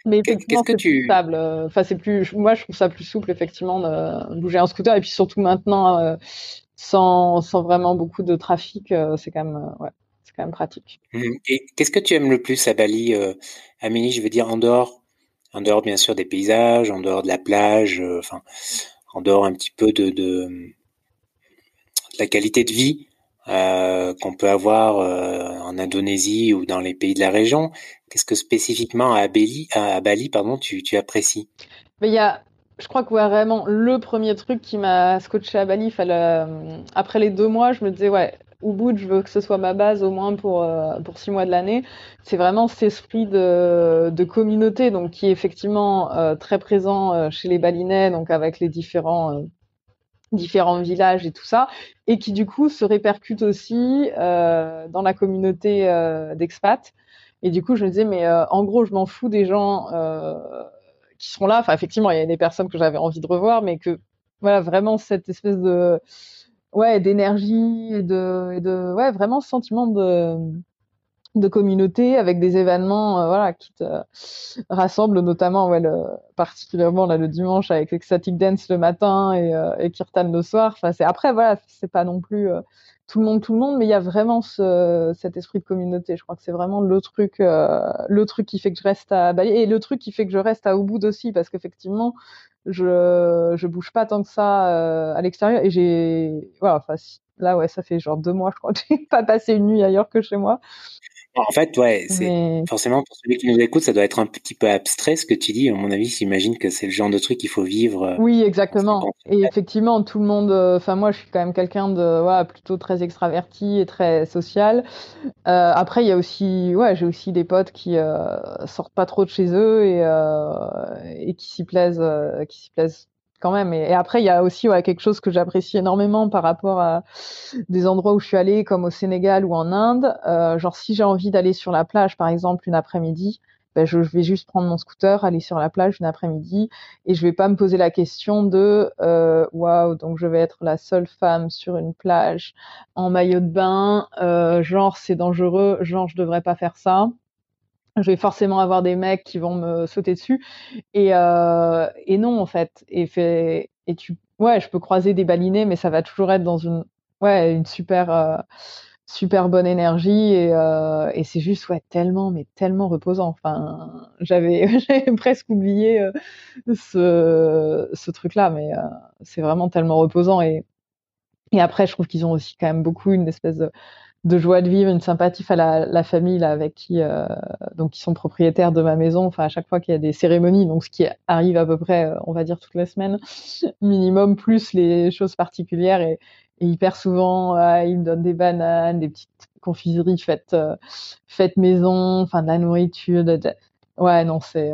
mais effectivement, c'est plus stable. Enfin, c'est plus. Moi, je trouve ça plus souple, effectivement, de bouger en scooter. Et puis surtout maintenant, euh, sans, sans vraiment beaucoup de trafic, euh, c'est quand même, ouais, c'est quand même pratique. Mmh. Et qu'est-ce que tu aimes le plus à Bali, Amélie? Je veux dire en dehors, en dehors bien sûr des paysages, en dehors de la plage, enfin, en dehors un petit peu de, de, de la qualité de vie. Euh, qu'on peut avoir euh, en Indonésie ou dans les pays de la région. Qu'est-ce que spécifiquement à Bali, pardon, tu, apprécies? Il y a, je crois que vraiment le premier truc qui m'a scotché à Bali, fallait, euh, après les deux mois, je me disais ouais, Ubud, je veux que ce soit ma base au moins pour pour six mois de l'année. C'est vraiment cet esprit de, de communauté, donc qui est effectivement très présent chez les Balinais, donc avec les différents différents villages et tout ça, et qui du coup se répercute aussi euh, dans la communauté euh, d'expats. Et du coup, je me disais, mais euh, en gros, je m'en fous des gens euh, qui sont là. Enfin, effectivement, il y a des personnes que j'avais envie de revoir, mais que voilà, vraiment cette espèce de ouais d'énergie et de, et de ouais vraiment ce sentiment de de communauté avec des événements euh, voilà qui te rassemblent notamment ouais, le, particulièrement là le dimanche avec Ecstatic Dance le matin et, euh, et Kirtan le soir. Enfin c'est après voilà c'est pas non plus euh, tout le monde tout le monde mais il y a vraiment ce, cet esprit de communauté. Je crois que c'est vraiment le truc le truc qui fait que je reste à Bali et le truc qui fait que je reste à Ubud aussi parce qu'effectivement je je bouge pas tant que ça à l'extérieur. Et j'ai voilà enfin là ouais ça fait genre deux mois je crois que j'ai pas passé une nuit ailleurs que chez moi en fait, ouais, c'est forcément pour celui qui nous écoute, ça doit être un petit peu abstrait ce que tu dis. À mon avis, j'imagine que c'est le genre de truc qu'il faut vivre. Euh, oui, exactement. Et effectivement, tout le monde. Euh, enfin, moi, je suis quand même quelqu'un de ouais, plutôt très extraverti et très social. Euh, après, il y a aussi, ouais, j'ai aussi des potes qui euh, sortent pas trop de chez eux et, et qui s'y plaisent, qui s'y plaisent quand même. Et, après, il y a aussi quelque chose que j'apprécie énormément par rapport à des endroits où je suis allée, comme au Sénégal ou en Inde. Euh, genre, si j'ai envie d'aller sur la plage, par exemple, une après-midi, ben, je, vais juste prendre mon scooter, aller sur la plage une après-midi, et je vais pas me poser la question de euh, waouh, donc je vais être la seule femme sur une plage en maillot de bain, euh, genre c'est dangereux, genre je devrais pas faire ça je vais forcément avoir des mecs qui vont me sauter dessus. Et, euh, non, en fait. Et, tu, ouais, je peux croiser des balinés, mais ça va toujours être dans une, ouais, une super, euh, super bonne énergie. Et, euh, et c'est juste, ouais, tellement, mais tellement reposant. Enfin, j'avais, presque oublié ce, ce truc-là, mais c'est vraiment tellement reposant. Et, et après, je trouve qu'ils ont aussi quand même beaucoup une espèce de de joie de vivre, une sympathie à la, la famille avec qui euh, donc qui sont propriétaires de ma maison. Enfin, à chaque fois qu'il y a des cérémonies, donc ce qui arrive à peu près, euh, on va dire toutes les semaines, minimum plus les choses particulières et, hyper souvent, ils me donnent des bananes, des petites confiseries faites euh, faites maison, enfin de la nourriture. De, Ouais, non, c'est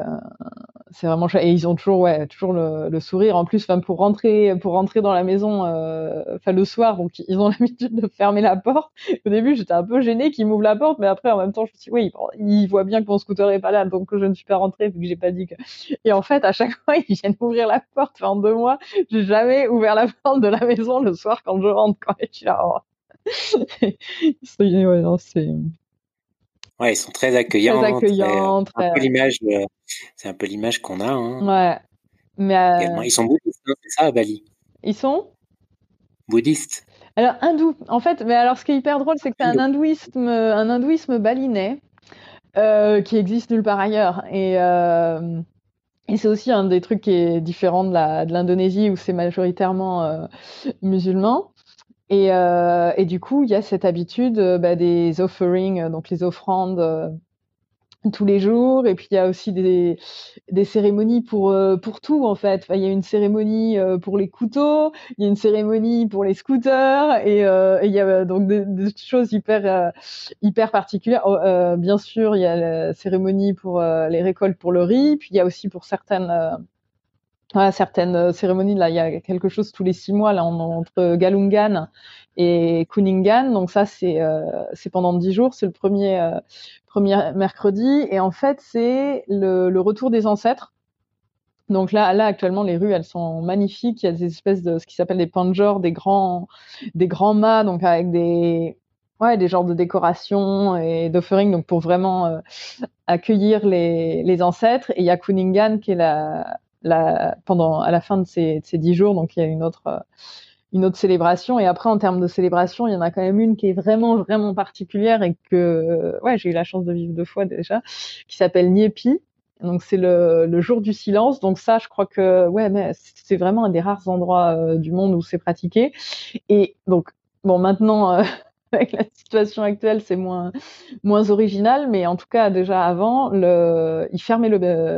c'est vraiment chouette. Et ils ont toujours, ouais, toujours le, le sourire. En plus, enfin, pour rentrer, pour rentrer dans la maison, euh, enfin le soir, donc ils ont l'habitude de fermer la porte. Au début, j'étais un peu gênée qu'ils m'ouvrent la porte, mais après, en même temps, je me suis dit, oui, ils voient bien que mon scooter est pas là, donc je ne suis pas rentrée vu que j'ai pas dit que. Et en fait, à chaque fois, ils viennent ouvrir la porte. Enfin, en deux mois, j'ai jamais ouvert la porte de la maison le soir quand je rentre. Quand je suis là, oh. ouais, non, c'est Ouais, ils sont très accueillants. Très accueillants. Très... Un peu l'image, euh, c'est un peu l'image qu'on a. Hein. Ouais. Mais euh... Ils sont bouddhistes, hein, c'est ça à Bali? Ils sont? Bouddhistes. Alors hindou. En fait, mais alors ce qui est hyper drôle, c'est que c'est un hindouisme, un hindouisme balinais euh, qui existe nulle part ailleurs. Et euh, et c'est aussi un des trucs qui est différent de l'Indonésie de où c'est majoritairement euh, musulman. Et, euh, et, du coup, il y a cette habitude euh, bah, des offerings, euh, donc les offrandes euh, tous les jours. Et puis il y a aussi des, des cérémonies pour pour tout en fait. Il y a une cérémonie pour les couteaux, il y a une cérémonie pour les scooters, et, et il y a donc des, des choses hyper hyper particulières. Oh, bien sûr, il y a la cérémonie pour les récoltes pour le riz, puis il y a aussi pour certaines certaines euh, cérémonies, là, il y a quelque chose tous les six mois là, entre Galungan et Kuningan. Donc ça, c'est euh, pendant dix jours. C'est le premier euh, premier mercredi. Et en fait, c'est le, le, retour des ancêtres. Donc là, là actuellement, les rues, elles sont magnifiques. Il y a des espèces de ce qui s'appelle des panjors, des grands des grands mâts, donc avec des ouais, des genres de décorations et d'offerings, donc pour vraiment accueillir les, les ancêtres. Et il y a Kuningan qui est la, la, pendant à la fin de ces, ces dix jours, donc il y a une autre une autre célébration. Et après, en termes de célébration, il y en a quand même une qui est vraiment, vraiment particulière et que, ouais, j'ai eu la chance de vivre deux fois déjà, qui s'appelle Niepi. Donc, c'est le, le, jour du silence. Donc, ça, je crois que, ouais, mais c'est vraiment un des rares endroits euh, du monde où c'est pratiqué. Et donc, bon, maintenant, euh, avec la situation actuelle, c'est moins, moins original, mais en tout cas, déjà avant, le, il fermait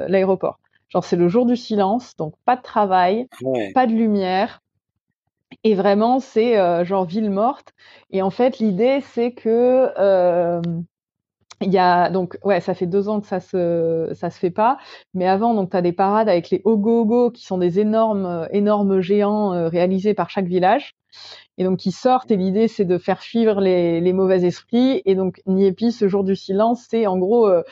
l'aéroport. Genre, c'est le jour du silence, donc pas de travail, pas de lumière, et vraiment, c'est euh, genre ville morte. Et en fait, l'idée, c'est que euh, il y a donc ouais, ça fait deux ans que ça se ça se fait pas, mais avant donc tu as des parades avec les ogo qui sont des énormes énormes géants euh, réalisés par chaque village. Et donc qui sortent et l'idée c'est de faire suivre les, les mauvais esprits. Et donc Niepi ce jour du silence c'est en gros euh,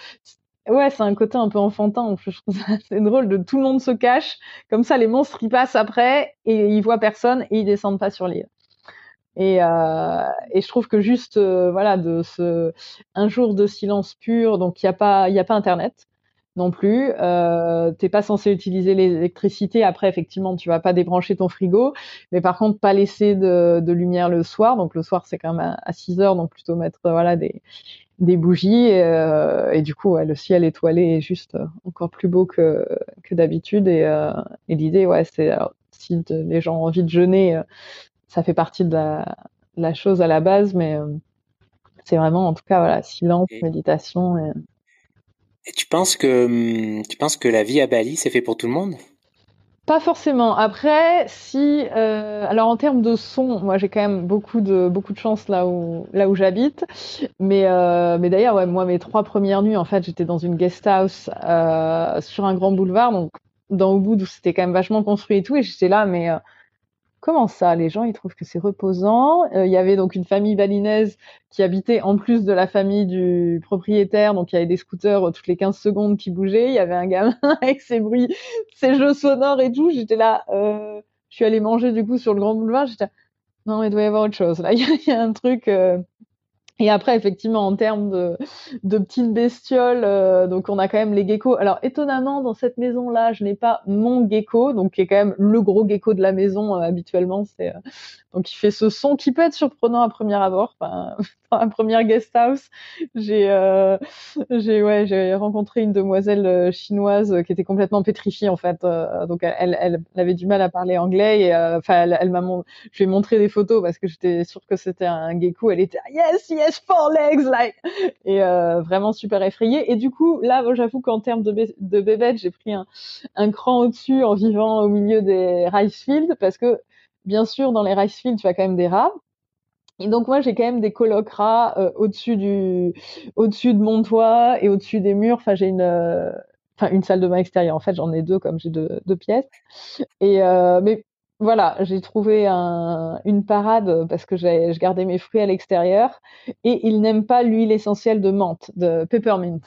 Ouais, c'est un côté un peu enfantin. Je trouve ça assez drôle de tout le monde se cache. Comme ça, les monstres, ils passent après et ils voient personne et ils descendent pas sur l'île. Et, euh, je trouve que juste, euh, voilà, de ce, un jour de silence pur, donc il n'y a pas, il a pas Internet non plus. Euh, T'es pas censé utiliser l'électricité. Après, effectivement, tu vas pas débrancher ton frigo, mais par contre, pas laisser de, de lumière le soir. Donc le soir, c'est quand même à, à 6 heures, donc plutôt mettre voilà des, des bougies euh, et du coup le ciel étoilé est juste euh, encore plus beau que, que d'habitude et, euh, et l'idée ouais c'est si les gens ont envie de jeûner ça fait partie de la, la chose à la base mais c'est vraiment en tout cas voilà silence méditation et... tu penses que hum, tu penses que la vie à Bali c'est fait pour tout le monde? Pas forcément. Après, si, euh, alors en termes de son, moi j'ai quand même beaucoup de beaucoup de chance là où là où j'habite. Mais euh, mais d'ailleurs, ouais, moi mes trois premières nuits, en fait, j'étais dans une guest house euh, sur un grand boulevard, donc dans Ubud où c'était quand même vachement construit et tout, et j'étais là, mais Comment ça Les gens, ils trouvent que c'est reposant? Euh, il y avait donc une famille balinaise qui habitait en plus de la famille du propriétaire, donc il y avait des scooters euh, toutes les 15 secondes qui bougeaient. Il y avait un gamin avec ses bruits, ses jeux sonores et tout. J'étais là, euh, je suis allée manger du coup sur le grand boulevard. J'étais non, il doit y avoir autre chose. Là, il y, a un truc. Et après, effectivement, en termes de, petites bestioles, euh, donc on a quand même les geckos. Alors étonnamment, dans cette maison-là, je n'ai pas mon gecko, donc qui est quand même le gros gecko de la maison euh, habituellement. C'est euh, donc il fait ce son qui peut être surprenant à première abord. Enfin, la première guest house, j'ai j'ai ouais j'ai rencontré une demoiselle chinoise qui était complètement pétrifiée en fait. donc elle, elle, avait du mal à parler anglais et enfin elle, elle m'a je lui ai montré des photos parce que j'étais sûre que c'était un gecko. Elle était yes yes four legs, like, et euh, vraiment super effrayée. Et du coup, là, j'avoue qu'en termes de, de bébête, j'ai pris un, un cran au-dessus en vivant au milieu des rice fields, parce que bien sûr, dans les rice fields, tu as quand même des rats. Et donc moi j'ai quand même des colocs rats euh, au-dessus du au-dessus de mon toit et au-dessus des murs. Enfin j'ai une euh, salle de bain extérieure. En fait j'en ai deux comme j'ai deux, pièces. Et euh, mais voilà, j'ai trouvé un, une parade parce que je gardais mes fruits à l'extérieur et ils n'aiment pas l'huile essentielle de menthe, de peppermint.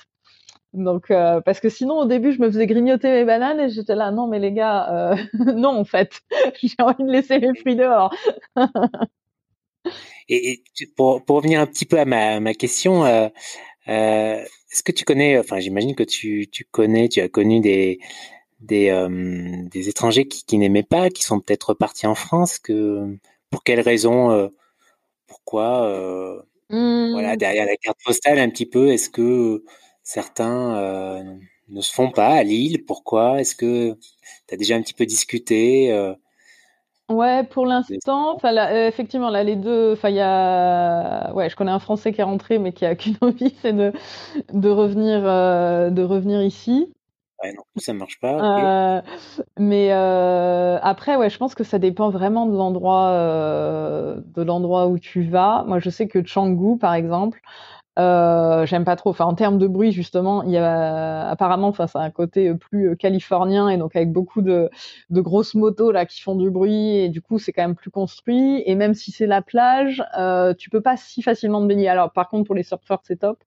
Donc, euh, parce que sinon, au début, je me faisais grignoter mes bananes et j'étais là, non, mais les gars, euh, non, en fait, j'ai envie de laisser mes fruits dehors. et, et pour, pour, revenir un petit peu à ma, ma question, euh, est-ce que tu connais, enfin, j'imagine que tu, tu connais, tu as connu des, des, des étrangers qui, qui n'aimaient pas, qui sont peut-être repartis en France, que pour quelles raisons, pourquoi, voilà, mmh. derrière la carte postale un petit peu, est-ce que certains ne se font pas à Lille Pourquoi? Est-ce que tu as déjà un petit peu discuté Ouais, pour l'instant, enfin effectivement là les deux, enfin il y a, ouais, je connais un Français qui est rentré mais qui a qu'une envie, c'est de de revenir de revenir ici. Ouais, non, ça marche pas. Euh, mais euh, après, ouais, je pense que ça dépend vraiment de l'endroit, euh, de l'endroit où tu vas. Moi, je sais que Canggu, par exemple, euh, j'aime pas trop. En termes de bruit, justement, il y a apparemment, enfin, c'est un côté plus californien et donc avec beaucoup de, grosses motos là qui font du bruit et du coup, c'est quand même plus construit. Et même si c'est la plage, euh, tu peux pas si facilement te baigner. Alors, par contre, pour les surfeurs, c'est top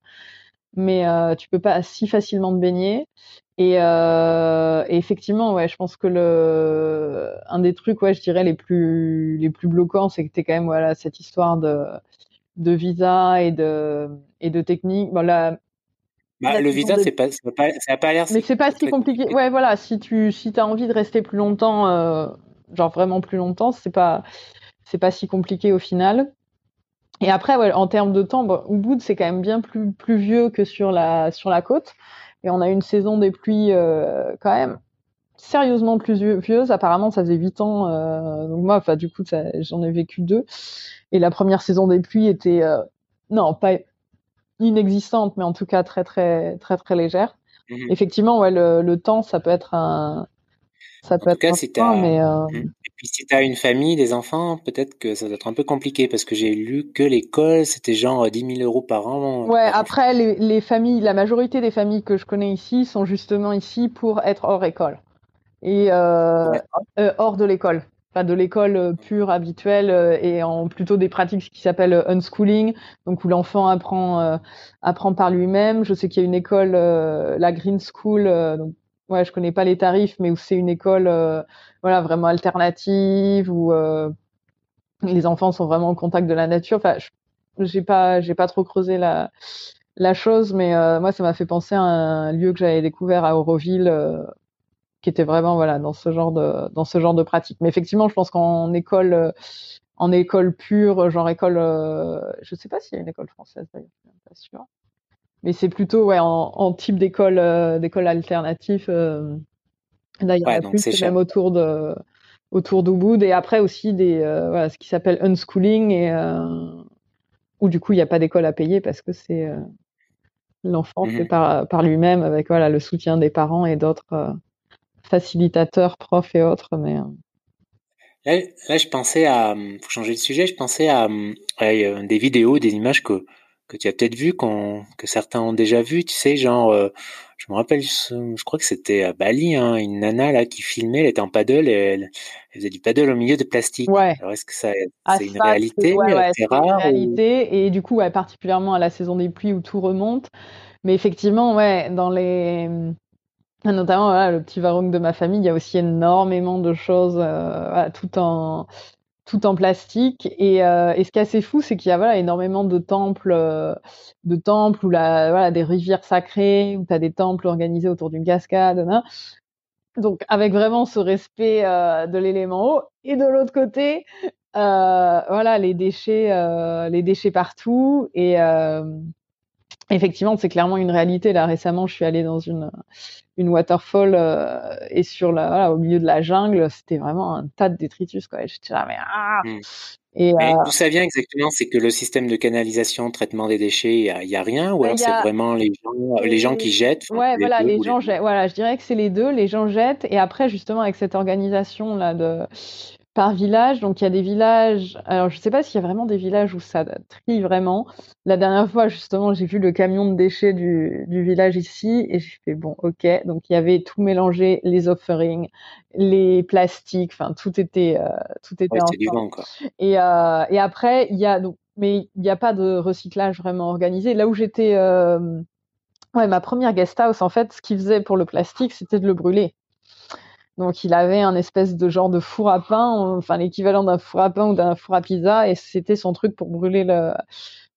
mais euh, tu peux pas si facilement te baigner. Et, euh, et, effectivement, ouais, je pense que le un des trucs, ouais, je dirais les plus les plus bloquants, c'est que t'es quand même voilà cette histoire de de visa et de et de technique. Bon, bah, le visa, c'est pas, ça n'a pas l'air. Mais c'est pas si compliqué. Ouais, voilà. Si tu si as envie de rester plus longtemps, euh, genre vraiment plus longtemps, c'est pas c'est pas si compliqué au final. Et après, ouais, en termes de temps, bon, Ubud c'est quand même bien plus plus vieux que sur la sur la côte. Et on a une saison des pluies euh, quand même sérieusement plus vieuse. Apparemment, ça faisait 8 ans. Euh, donc moi, enfin, du coup, j'en ai vécu deux. Et la première saison des pluies était, euh, non, pas inexistante, mais en tout cas très, très, très, très légère. Mhm. Effectivement, ouais, le, le, temps, ça peut être un, ça peut être un mais. Euh... Mhm. Et puis si tu as une famille, des enfants, peut-être que ça doit être un peu compliqué parce que j'ai lu que l'école, c'était genre 10 000 euros par an. Ouais, après, les, les, familles, la majorité des familles que je connais ici sont justement ici pour être hors école et euh, euh, hors de l'école. Enfin, de l'école euh, pure, habituelle, et en plutôt des pratiques qui s'appellent unschooling, donc où l'enfant apprend, apprend par lui-même. Je sais qu'il y a une école, la Green School, donc ouais, je connais pas les tarifs, mais où c'est une école, voilà, vraiment alternative, où les enfants sont vraiment en contact de la nature. Enfin, j'ai pas, j'ai pas trop creusé la, la chose, mais moi, ça m'a fait penser à un lieu que j'avais découvert à Auroville, qui était vraiment voilà dans ce genre de dans ce genre de pratique. Mais effectivement, je pense qu'en école en école pure, genre école, euh, je sais pas s'il y a une école française d'ailleurs, je suis pas sûre. Mais c'est plutôt ouais en, type d'école euh, d'école alternative. Euh, d'ailleurs, plus même autour de autour d'Ubud et après aussi des voilà ce qui s'appelle unschooling et où du coup il n'y a pas d'école à payer parce que c'est l'enfant fait mmh par, par lui-même avec voilà le soutien des parents et d'autres facilitateurs, profs et autres. Mais euh. là, je pensais à, pour changer de sujet, je pensais à, des vidéos, des images que que tu as peut-être vues, que certains ont déjà vues, tu sais, genre, euh, je me rappelle, je crois que c'était à Bali, hein, une nana là qui filmait, elle était en paddle et elle, faisait du paddle au milieu de plastique. Ouais. Alors est-ce que ça, ah, c'est une réalité, c'est rare une réalité et du coup, particulièrement à la saison des pluies où tout remonte. Mais effectivement, ouais, dans les Notamment, le petit varong de ma famille, il y a aussi énormément de choses, euh, tout en plastique. Et, euh, et ce qui est assez fou, c'est qu'il y a énormément de temples, euh, voilà, des rivières sacrées, où tu as des temples organisés autour d'une cascade. Donc, avec vraiment ce respect de l'élément eau. Et de l'autre côté, voilà, les déchets, les déchets partout. Effectivement, c'est clairement une réalité. Là, récemment, je suis allée dans une une waterfall euh, et sur la voilà, au milieu de la jungle, c'était vraiment un tas de détritus quoi. J'étais là mais ah mmh. Et, mais euh, d'où ça vient exactement? C'est que le système de canalisation, traitement des déchets, il y, a rien, ou alors c'est vraiment les gens, les gens qui jettent? Ouais, voilà, les gens jettent. Voilà, je dirais que c'est les deux. Les gens jettent, et après justement avec cette organisation là de par village. Donc il y a des villages. Alors je sais pas s'il y a vraiment des villages où ça trie vraiment. La dernière fois justement, j'ai vu le camion de déchets du, du village ici et j'ai fait bon, ok. Donc il y avait tout mélangé, les offerings, les plastiques, enfin tout était euh, tout était ouais, quoi. Et, euh, et après il y a donc mais il n'y a pas de recyclage vraiment organisé. Là où j'étais, euh, ouais, ma première guest house, en fait, ce qu'ils faisaient pour le plastique, c'était de le brûler. Donc il avait un espèce de genre de four à pain, enfin l'équivalent d'un four à pain ou d'un four à pizza, et c'était son truc pour brûler le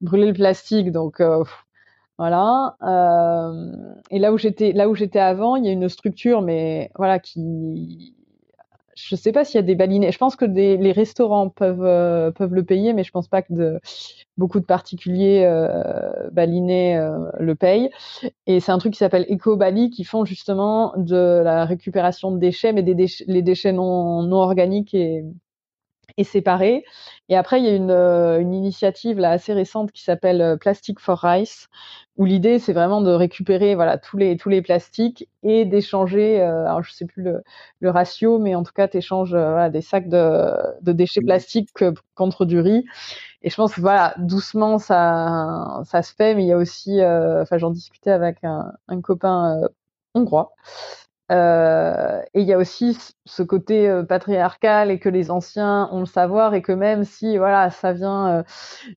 brûler le plastique. Donc euh, voilà. Euh, et là où j'étais là où j'étais avant, il y a une structure, mais voilà qui je sais pas s'il y a des balinets. Je pense que les restaurants peuvent euh, peuvent le payer, mais je pense pas que de, beaucoup de particuliers euh, balinés euh, le payent. Et c'est un truc qui s'appelle Eco Bali qui font justement de la récupération de déchets, mais des les déchets non non organiques et et séparés. Et après, il y a une, euh, une initiative là assez récente qui s'appelle euh, Plastic for Rice, où l'idée c'est vraiment de récupérer voilà tous les tous les plastiques et d'échanger. Euh, alors je sais plus le, le ratio, mais en tout cas, tu échanges voilà, des sacs de, de déchets mmh. plastiques contre du riz. Et je pense que voilà, doucement ça ça se fait, mais il y a aussi, enfin j'en discutais avec un, un copain hongrois euh, et il y a aussi ce côté euh, patriarcal et que les anciens ont le savoir et que même si voilà ça vient euh,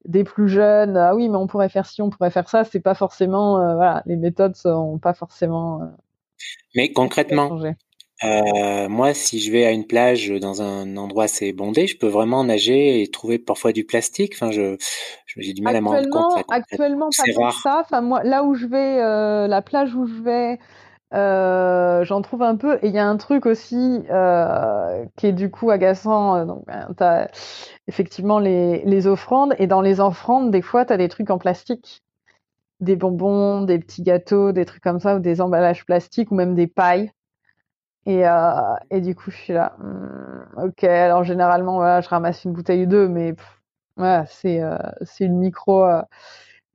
des plus jeunes, ah oui mais on pourrait faire ci, on pourrait faire ça, c'est pas forcément voilà les méthodes sont pas forcément. mais concrètement, euh, moi, si je vais à une plage dans un endroit assez bondé, je peux vraiment nager et trouver parfois du plastique. Enfin, je, j'ai du mal à m'en rendre compte. actuellement, pas rare. ça. Enfin, moi, là où je vais, euh, la plage où je vais, euh, j'en trouve un peu. Et il y a un truc aussi euh, qui est du coup agaçant. Donc, ben, tu effectivement les, offrandes. Et dans les offrandes, des fois, tu as des trucs en plastique. Des bonbons, des petits gâteaux, des trucs comme ça, ou des emballages plastiques, ou même des pailles. Et, euh, du coup, je suis là. Hmm, ok, alors généralement, voilà, je ramasse une bouteille ou deux, mais c'est euh, c'est une micro euh,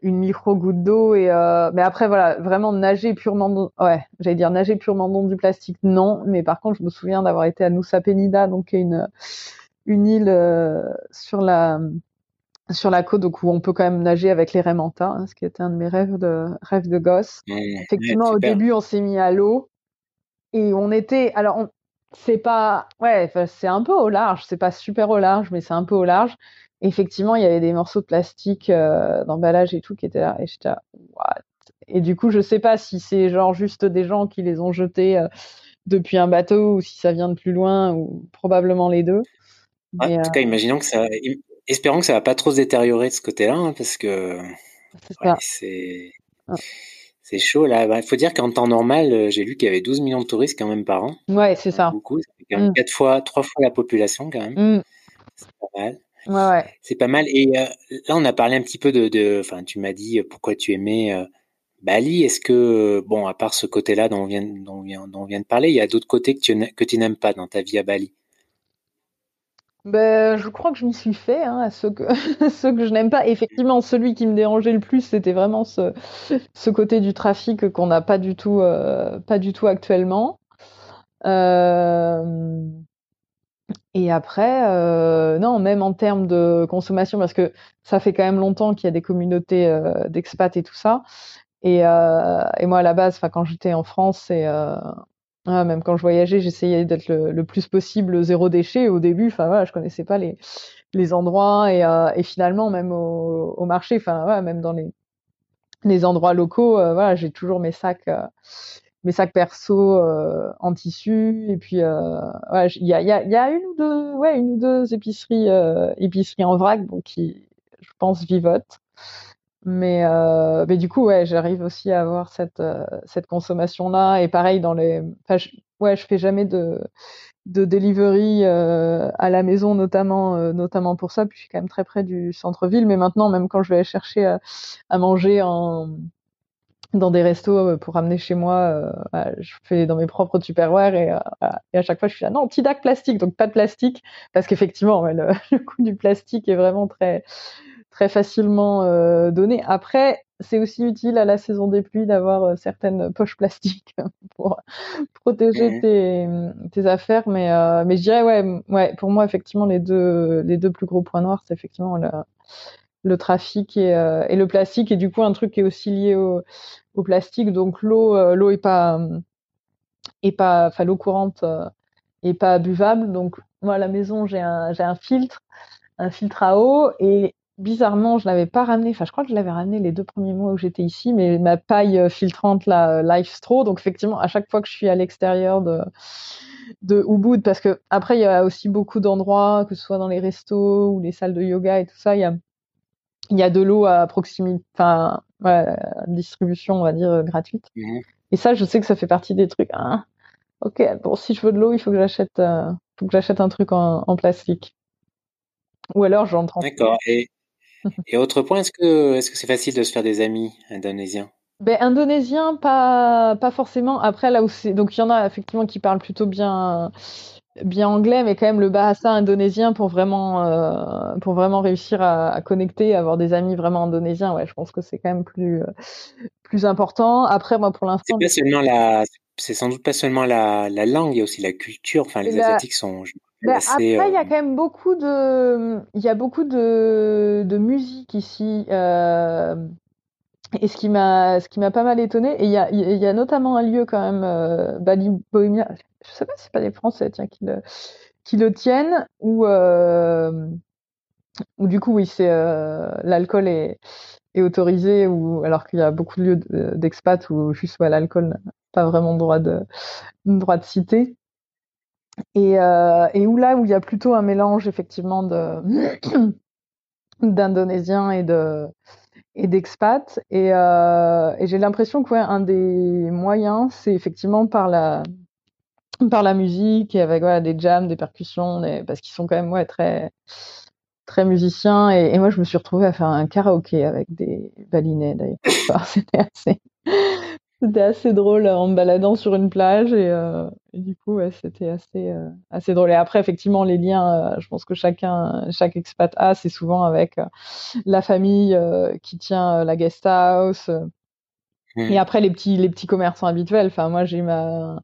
une micro goutte d'eau et euh, mais après voilà vraiment nager purement dans, ouais j'allais dire nager purement dans du plastique non. Mais par contre je me souviens d'avoir été à Nusa Penida donc une une île euh, sur la sur la côte donc où on peut quand même nager avec les Raimanta hein, ce qui était un de mes rêves de rêves de gosse. Mmh, effectivement au début on s'est mis à l'eau et on était, alors, c'est pas, ouais, c'est un peu au large, c'est pas super au large, mais c'est un peu au large. Effectivement, il y avait des morceaux de plastique euh, d'emballage et tout qui étaient là, et j'étais là, what? Et du coup, je sais pas si c'est genre juste des gens qui les ont jetés euh, depuis un bateau ou si ça vient de plus loin ou probablement les deux. en tout cas, euh, imaginons que ça, espérons que ça va pas trop se détériorer de ce côté-là, hein, parce que c'est c'est chaud là. Il bah, faut dire qu'en temps normal, j'ai lu qu'il y avait 12 millions de touristes quand même par an. Ouais, c'est ça. Beaucoup. C'est quand même mm. fois, trois fois la population quand même. Mm. C'est pas mal. Ouais, ouais. C'est pas mal. Et euh, là, on a parlé un petit peu de. Enfin, tu m'as dit pourquoi tu aimais Bali. Est-ce que, bon, à part ce côté-là dont on vient, dont vient, dont on vient de parler, il y a d'autres côtés que tu, que tu n'aimes pas dans ta vie à Bali? Ben, je crois que je m'y suis fait hein, à ceux que, ceux que je n'aime pas. Effectivement, celui qui me dérangeait le plus, c'était vraiment ce, ce côté du trafic qu'on n'a pas du tout, euh, pas du tout actuellement. Euh... Et après, euh, non, même en termes de consommation, parce que ça fait quand même longtemps qu'il y a des communautés euh, d'expats et tout ça. Et, euh, et, moi, à la base, quand j'étais en France, c'est ah, même quand je voyageais, j'essayais d'être le, plus possible zéro déchet. Au début, enfin voilà, je connaissais pas les, les endroits et, euh, et finalement même au, marché, enfin voilà, même dans les, les endroits locaux, euh, voilà, j'ai toujours mes sacs, euh, mes sacs perso euh, en tissu. Et puis il y, a, y, a, y a une ou deux, ouais, une ou deux épiceries, épiceries en vrac, bon, qui, je pense, vivotent. Mais, euh, mais du coup, ouais, j'arrive aussi à avoir cette, euh, cette consommation-là. Et pareil, dans les. Enfin, je, ouais, je fais jamais de, de delivery euh, à la maison, notamment, euh, notamment pour ça. Puis je suis quand même très près du centre-ville. Mais maintenant, même quand je vais chercher à, à manger en, dans des restos euh, pour ramener chez moi, euh, je fais dans mes propres tupperware et, et, à chaque fois je suis là, non, petit dac plastique, donc pas de plastique, parce qu'effectivement, ouais, le, le coût du plastique est vraiment très très facilement euh, donné. Après, c'est aussi utile à la saison des pluies d'avoir euh, certaines poches plastiques pour protéger mmh. tes, tes, affaires. Mais, euh, mais je dirais, ouais, ouais, pour moi, effectivement, les deux, les deux plus gros points noirs, c'est effectivement le, le trafic et, euh, et, le plastique. Et du coup, un truc qui est aussi lié au, au plastique. Donc, l'eau, euh, l'eau est pas, est enfin, l'eau courante est pas buvable. Donc, moi, à la maison, j'ai un, j'ai un filtre, un filtre à eau et bizarrement, je l'avais pas ramené. Enfin, je crois que je l'avais ramené les deux premiers mois où j'étais ici, mais ma paille euh, filtrante, la euh, Life Straw. Donc, effectivement, à chaque fois que je suis à l'extérieur de, de parce que après, il y a aussi beaucoup d'endroits, que ce soit dans les restos ou les salles de yoga et tout ça, il y a, il y a de l'eau à proximité, enfin, ouais, distribution, on va dire, euh, gratuite. Mmh. Et ça, je sais que ça fait partie des trucs. Hein. Ok, bon, si je veux de l'eau, il faut que j'achète, euh, faut que j'achète un truc en, en plastique. Ou alors j'en transporte. D'accord. Et, et autre point, est-ce que est-ce que c'est facile de se faire des amis indonésiens? Ben, indonésien, pas, pas forcément. Après, là où c'est. Donc, il y en a effectivement qui parlent plutôt bien, bien anglais, mais quand même le bahasa indonésien pour vraiment, euh, pour vraiment réussir à, à, connecter, avoir des amis vraiment indonésiens, ouais, je pense que c'est quand même plus, plus important. Après, moi, pour l'instant. C'est seulement la. C'est sans doute pas seulement la, la langue, il y a aussi la culture. Enfin, les Asiatiques sont. Bah, après, il y a euh, quand même beaucoup de, il y a beaucoup de, de musique ici. Euh... Et ce qui m'a, ce qui m'a pas mal étonné, et il y a, il y a notamment un lieu quand même, euh, Bali Bohemia. Je sais pas si c'est pas des Français, tiens, qui le, tiennent, euh, où du coup, oui, c'est euh, l'alcool est, autorisé, ou alors qu'il y a beaucoup de lieux d'expat où juste ouais, l'alcool n'a pas vraiment droit de, droit de citer. et, euh, et où là où il y a plutôt un mélange effectivement d'indonésiens et et d'expats et, j'ai l'impression ouais, un des moyens c'est effectivement par la par la musique et avec voilà, des jams, des percussions, des... parce qu'ils sont quand même ouais, très très musiciens et, et, moi je me suis retrouvée à faire un karaoké avec des balinais d'ailleurs. C'était assez c'était assez drôle en me baladant sur une plage et, euh, et du coup ouais, c'était assez euh, assez drôle. Et après effectivement les liens, euh, je pense que chacun chaque expat a, c'est souvent avec la famille qui tient la guest house. Mmh. Et après les petits les petits commerçants habituels. Enfin moi j'ai ma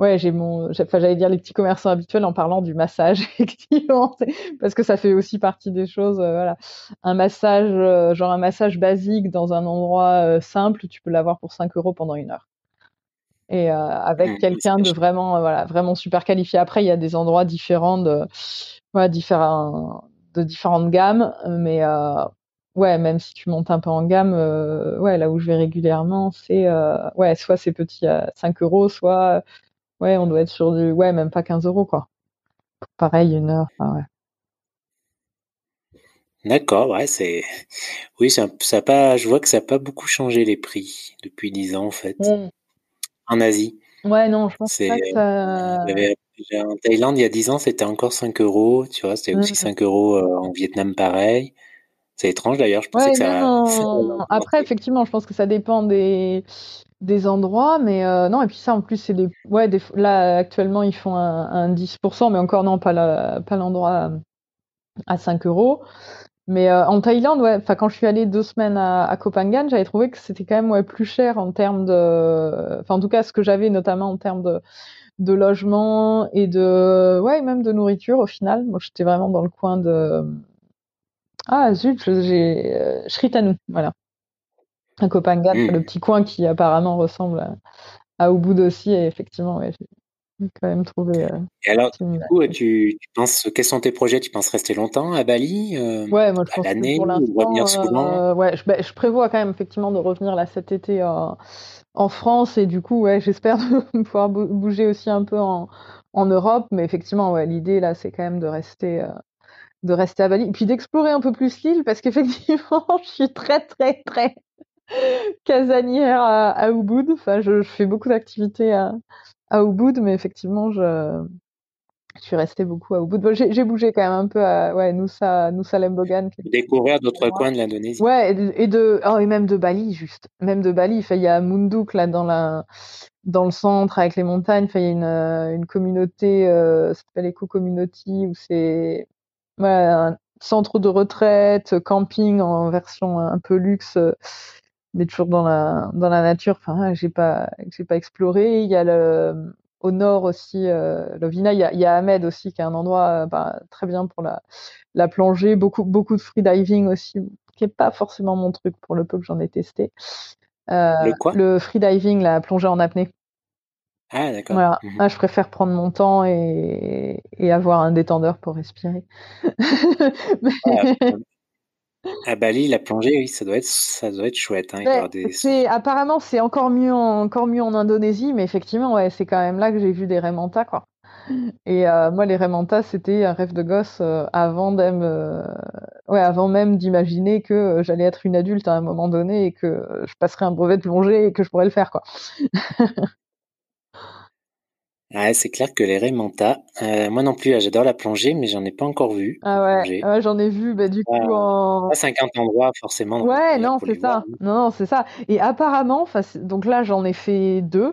Ouais, j'ai mon, enfin, j'allais dire les petits commerçants habituels en parlant du massage, effectivement, parce que ça fait aussi partie des choses. Euh, voilà, un massage, euh, genre un massage basique dans un endroit euh, simple, tu peux l'avoir pour 5 euros pendant une heure. Et avec mmh, quelqu'un de vraiment, voilà, vraiment super qualifié. Après, il y a des endroits différents de, voilà, différents, de différentes gammes, mais ouais, même si tu montes un peu en gamme, ouais, là où je vais régulièrement, c'est ouais, soit c'est petit à 5 euros, soit Ouais, on doit être sur du, ouais, même pas 15 euros, quoi. Pareil, une heure, enfin, ouais. D'accord, ouais, c'est, oui, ça, ça pas, je vois que ça n'a pas beaucoup changé les prix depuis 10 ans, en fait. Mmh. En Asie. Ouais, non, je pense pas que ça... En Thaïlande, il y a 10 ans, c'était encore 5 euros, tu vois, c'était aussi 5 mmh. euros euh, en Vietnam, pareil. C'est étrange d'ailleurs, je pensais que ça... Après, effectivement, je pense que ça dépend des, des endroits, mais euh, non, et puis ça en plus, c'est des. Ouais, des, là actuellement ils font un, un 10%, mais encore non, pas l'endroit pas à 5 euros. Mais euh, en Thaïlande, ouais, enfin quand je suis allée deux semaines à, à Kopangan, j'avais trouvé que c'était quand même ouais, plus cher en termes de. Enfin, en tout cas, ce que j'avais notamment en termes de, de logement et de. Ouais, même de nourriture au final. Moi, j'étais vraiment dans le coin de. Ah zut, j'ai. Euh, Shritanu, voilà un Copenhague, mmh. le petit coin qui apparemment ressemble à, à Ubud aussi. Et effectivement, ouais, j'ai quand même trouvé. Euh, et alors, du coup, tu, tu, penses, quels sont tes projets? Tu penses rester longtemps à Bali euh, Ouais, moi je pense que pour l'instant, revenir souvent? euh, Ouais, je, bah, je, prévois quand même effectivement de revenir là cet été en France et du coup, ouais, j'espère pouvoir bouger aussi un peu en, en Europe. Mais effectivement, ouais, l'idée là, c'est quand même de rester. De rester à Bali, et puis d'explorer un peu plus l'île, parce qu'effectivement, je suis très, très, très casanière à, à Ubud. Enfin, je, je, fais beaucoup d'activités à, à Ubud, mais effectivement, je, je suis restée beaucoup à Ubud. Bon, j'ai bougé quand même un peu à ouais, Nusa, Nusa Lembogan. Découvrir d'autres coins de l'Indonésie. Ouais, et de, oh, et même de Bali, juste. Même de Bali. Enfin, il y a Munduk, là, dans la, dans le centre, avec les montagnes. Enfin, il y a une, une communauté, euh, ça s'appelle Eco Community, où c'est, ouais, un centre de retraite, camping en version un peu luxe mais toujours dans la dans la nature. Enfin, j'ai pas j'ai pas exploré. Il y a le au nord aussi, euh, Lovina. Il y, a, il y a Ahmed aussi qui est un endroit bah, très bien pour la la plongée. Beaucoup beaucoup de freediving aussi, qui est pas forcément mon truc pour le peu que j'en ai testé. Euh, le quoi? Le freediving, la plongée en apnée. Ah d'accord. Voilà. Mmh ah, je préfère prendre mon temps et, et avoir un détendeur pour respirer. ah, à Bali, la plongée, oui, ça doit être, ça doit être chouette. Hein, des... Apparemment, c'est encore mieux, en, encore mieux en Indonésie, mais effectivement, ouais, c'est quand même là que j'ai vu des remontas, quoi. Et euh, moi, les remontas, c'était un rêve de gosse euh, avant, même, euh, ouais, avant même d'imaginer que j'allais être une adulte à un moment donné et que je passerais un brevet de plongée et que je pourrais le faire, quoi. Ouais, c'est clair que les remontas, euh, moi non plus, j'adore la plongée, mais j'en ai pas encore vu. Ah ouais, ouais j'en ai vu, bah, du coup, en... Pas 50 endroits, forcément. Ouais, non, c'est ça. Non, non, c'est ça. Et apparemment, donc là, j'en ai fait deux.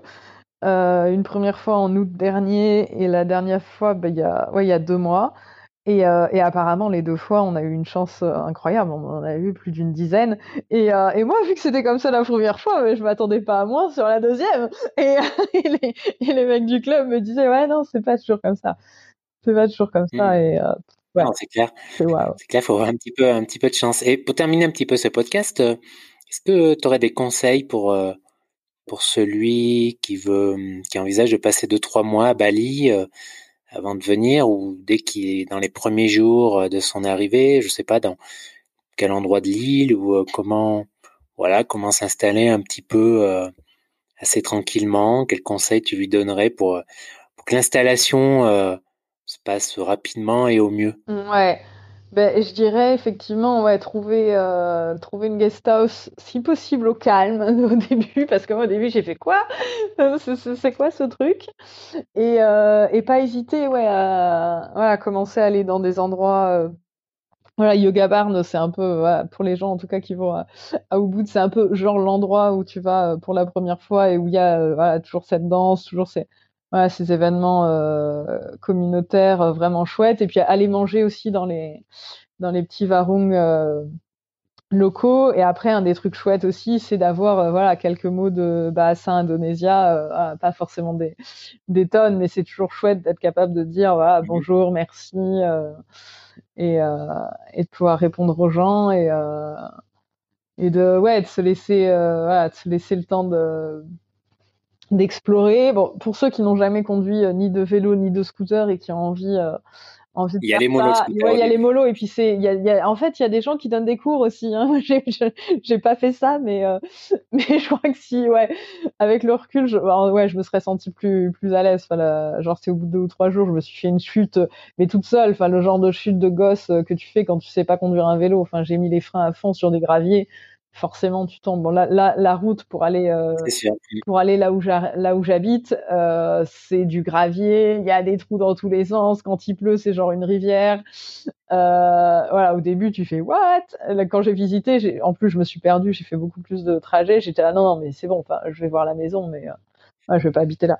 Euh, une première fois en août dernier et la dernière fois, bah, il y, a, ouais, y a deux mois. Et, euh, et, apparemment, les deux fois, on a eu une chance euh, incroyable. On en a eu plus d'une dizaine. Et, euh, et, moi, vu que c'était comme ça la première fois, je m'attendais pas à moins sur la deuxième. Et, et, les, mecs du club me disaient, ouais, non, c'est pas toujours comme ça. C'est pas toujours comme ça. Mmh. Et, euh, ouais, c'est clair. C'est wow. clair, faut avoir un petit peu, un petit peu de chance. Et pour terminer un petit peu ce podcast, est-ce que tu aurais des conseils pour pour celui qui veut, qui envisage de passer deux trois mois à Bali? Avant de venir ou dès qu'il est dans les premiers jours euh, de son arrivée, je sais pas dans quel endroit de l'île ou euh, comment voilà comment s'installer un petit peu euh, assez tranquillement. Quel conseil tu lui donnerais pour pour que l'installation se passe rapidement et au mieux? Ouais. Ben, je dirais effectivement, ouais, trouver, euh, trouver une guest house, si possible au calme au début, parce que moi au début j'ai fait quoi? Euh, C'est quoi ce truc? Et, euh, et pas hésiter, ouais, à voilà, commencer à aller dans des endroits. voilà, Yoga Barn, c'est un peu, pour les gens en tout cas qui vont à, à Ubud, c'est un peu genre l'endroit où tu vas pour la première fois et où il y a voilà, toujours cette danse, toujours ces, voilà, ces événements euh, communautaires euh, vraiment chouettes. Et puis aller manger aussi dans les, dans les petits warung euh, locaux. Et après, un des trucs chouettes aussi, c'est d'avoir voilà quelques mots de Bahasa Indonésia, pas forcément des, des tonnes, mais c'est toujours chouette d'être capable de dire voilà, mmh bonjour, merci, et, et de pouvoir répondre aux gens et, et de ouais de se laisser voilà, de se laisser le temps de d'explorer. Bon, pour ceux qui n'ont jamais conduit euh, ni de vélo ni de scooter et qui ont envie, euh, envie de il y a les molos. il y a les molos et puis c'est, il y a, il y a, en fait, il y a des gens qui donnent des cours aussi. Hein. J'ai, j'ai pas fait ça, mais euh, mais je crois que si, ouais, avec le recul, je, ouais, je me serais senti plus plus à l'aise. Enfin, genre c'est au bout de deux ou trois jours, je me suis fait une chute, mais toute seule. Enfin, le genre de chute de gosse que tu fais quand tu sais pas conduire un vélo. Enfin, j'ai mis les freins à fond sur des graviers forcément tu tombes. Bon, la, la, la route pour aller euh, pour aller là où là où j'habite, euh, c'est du gravier. Il y a des trous dans tous les sens. Quand il pleut, c'est genre une rivière. Euh, voilà, au début tu fais what? Quand j'ai visité, j'ai en plus je me suis perdue. J'ai fait beaucoup plus de trajets. J'étais là non non mais c'est bon. Enfin, je vais voir la maison, mais euh, je vais pas habiter là.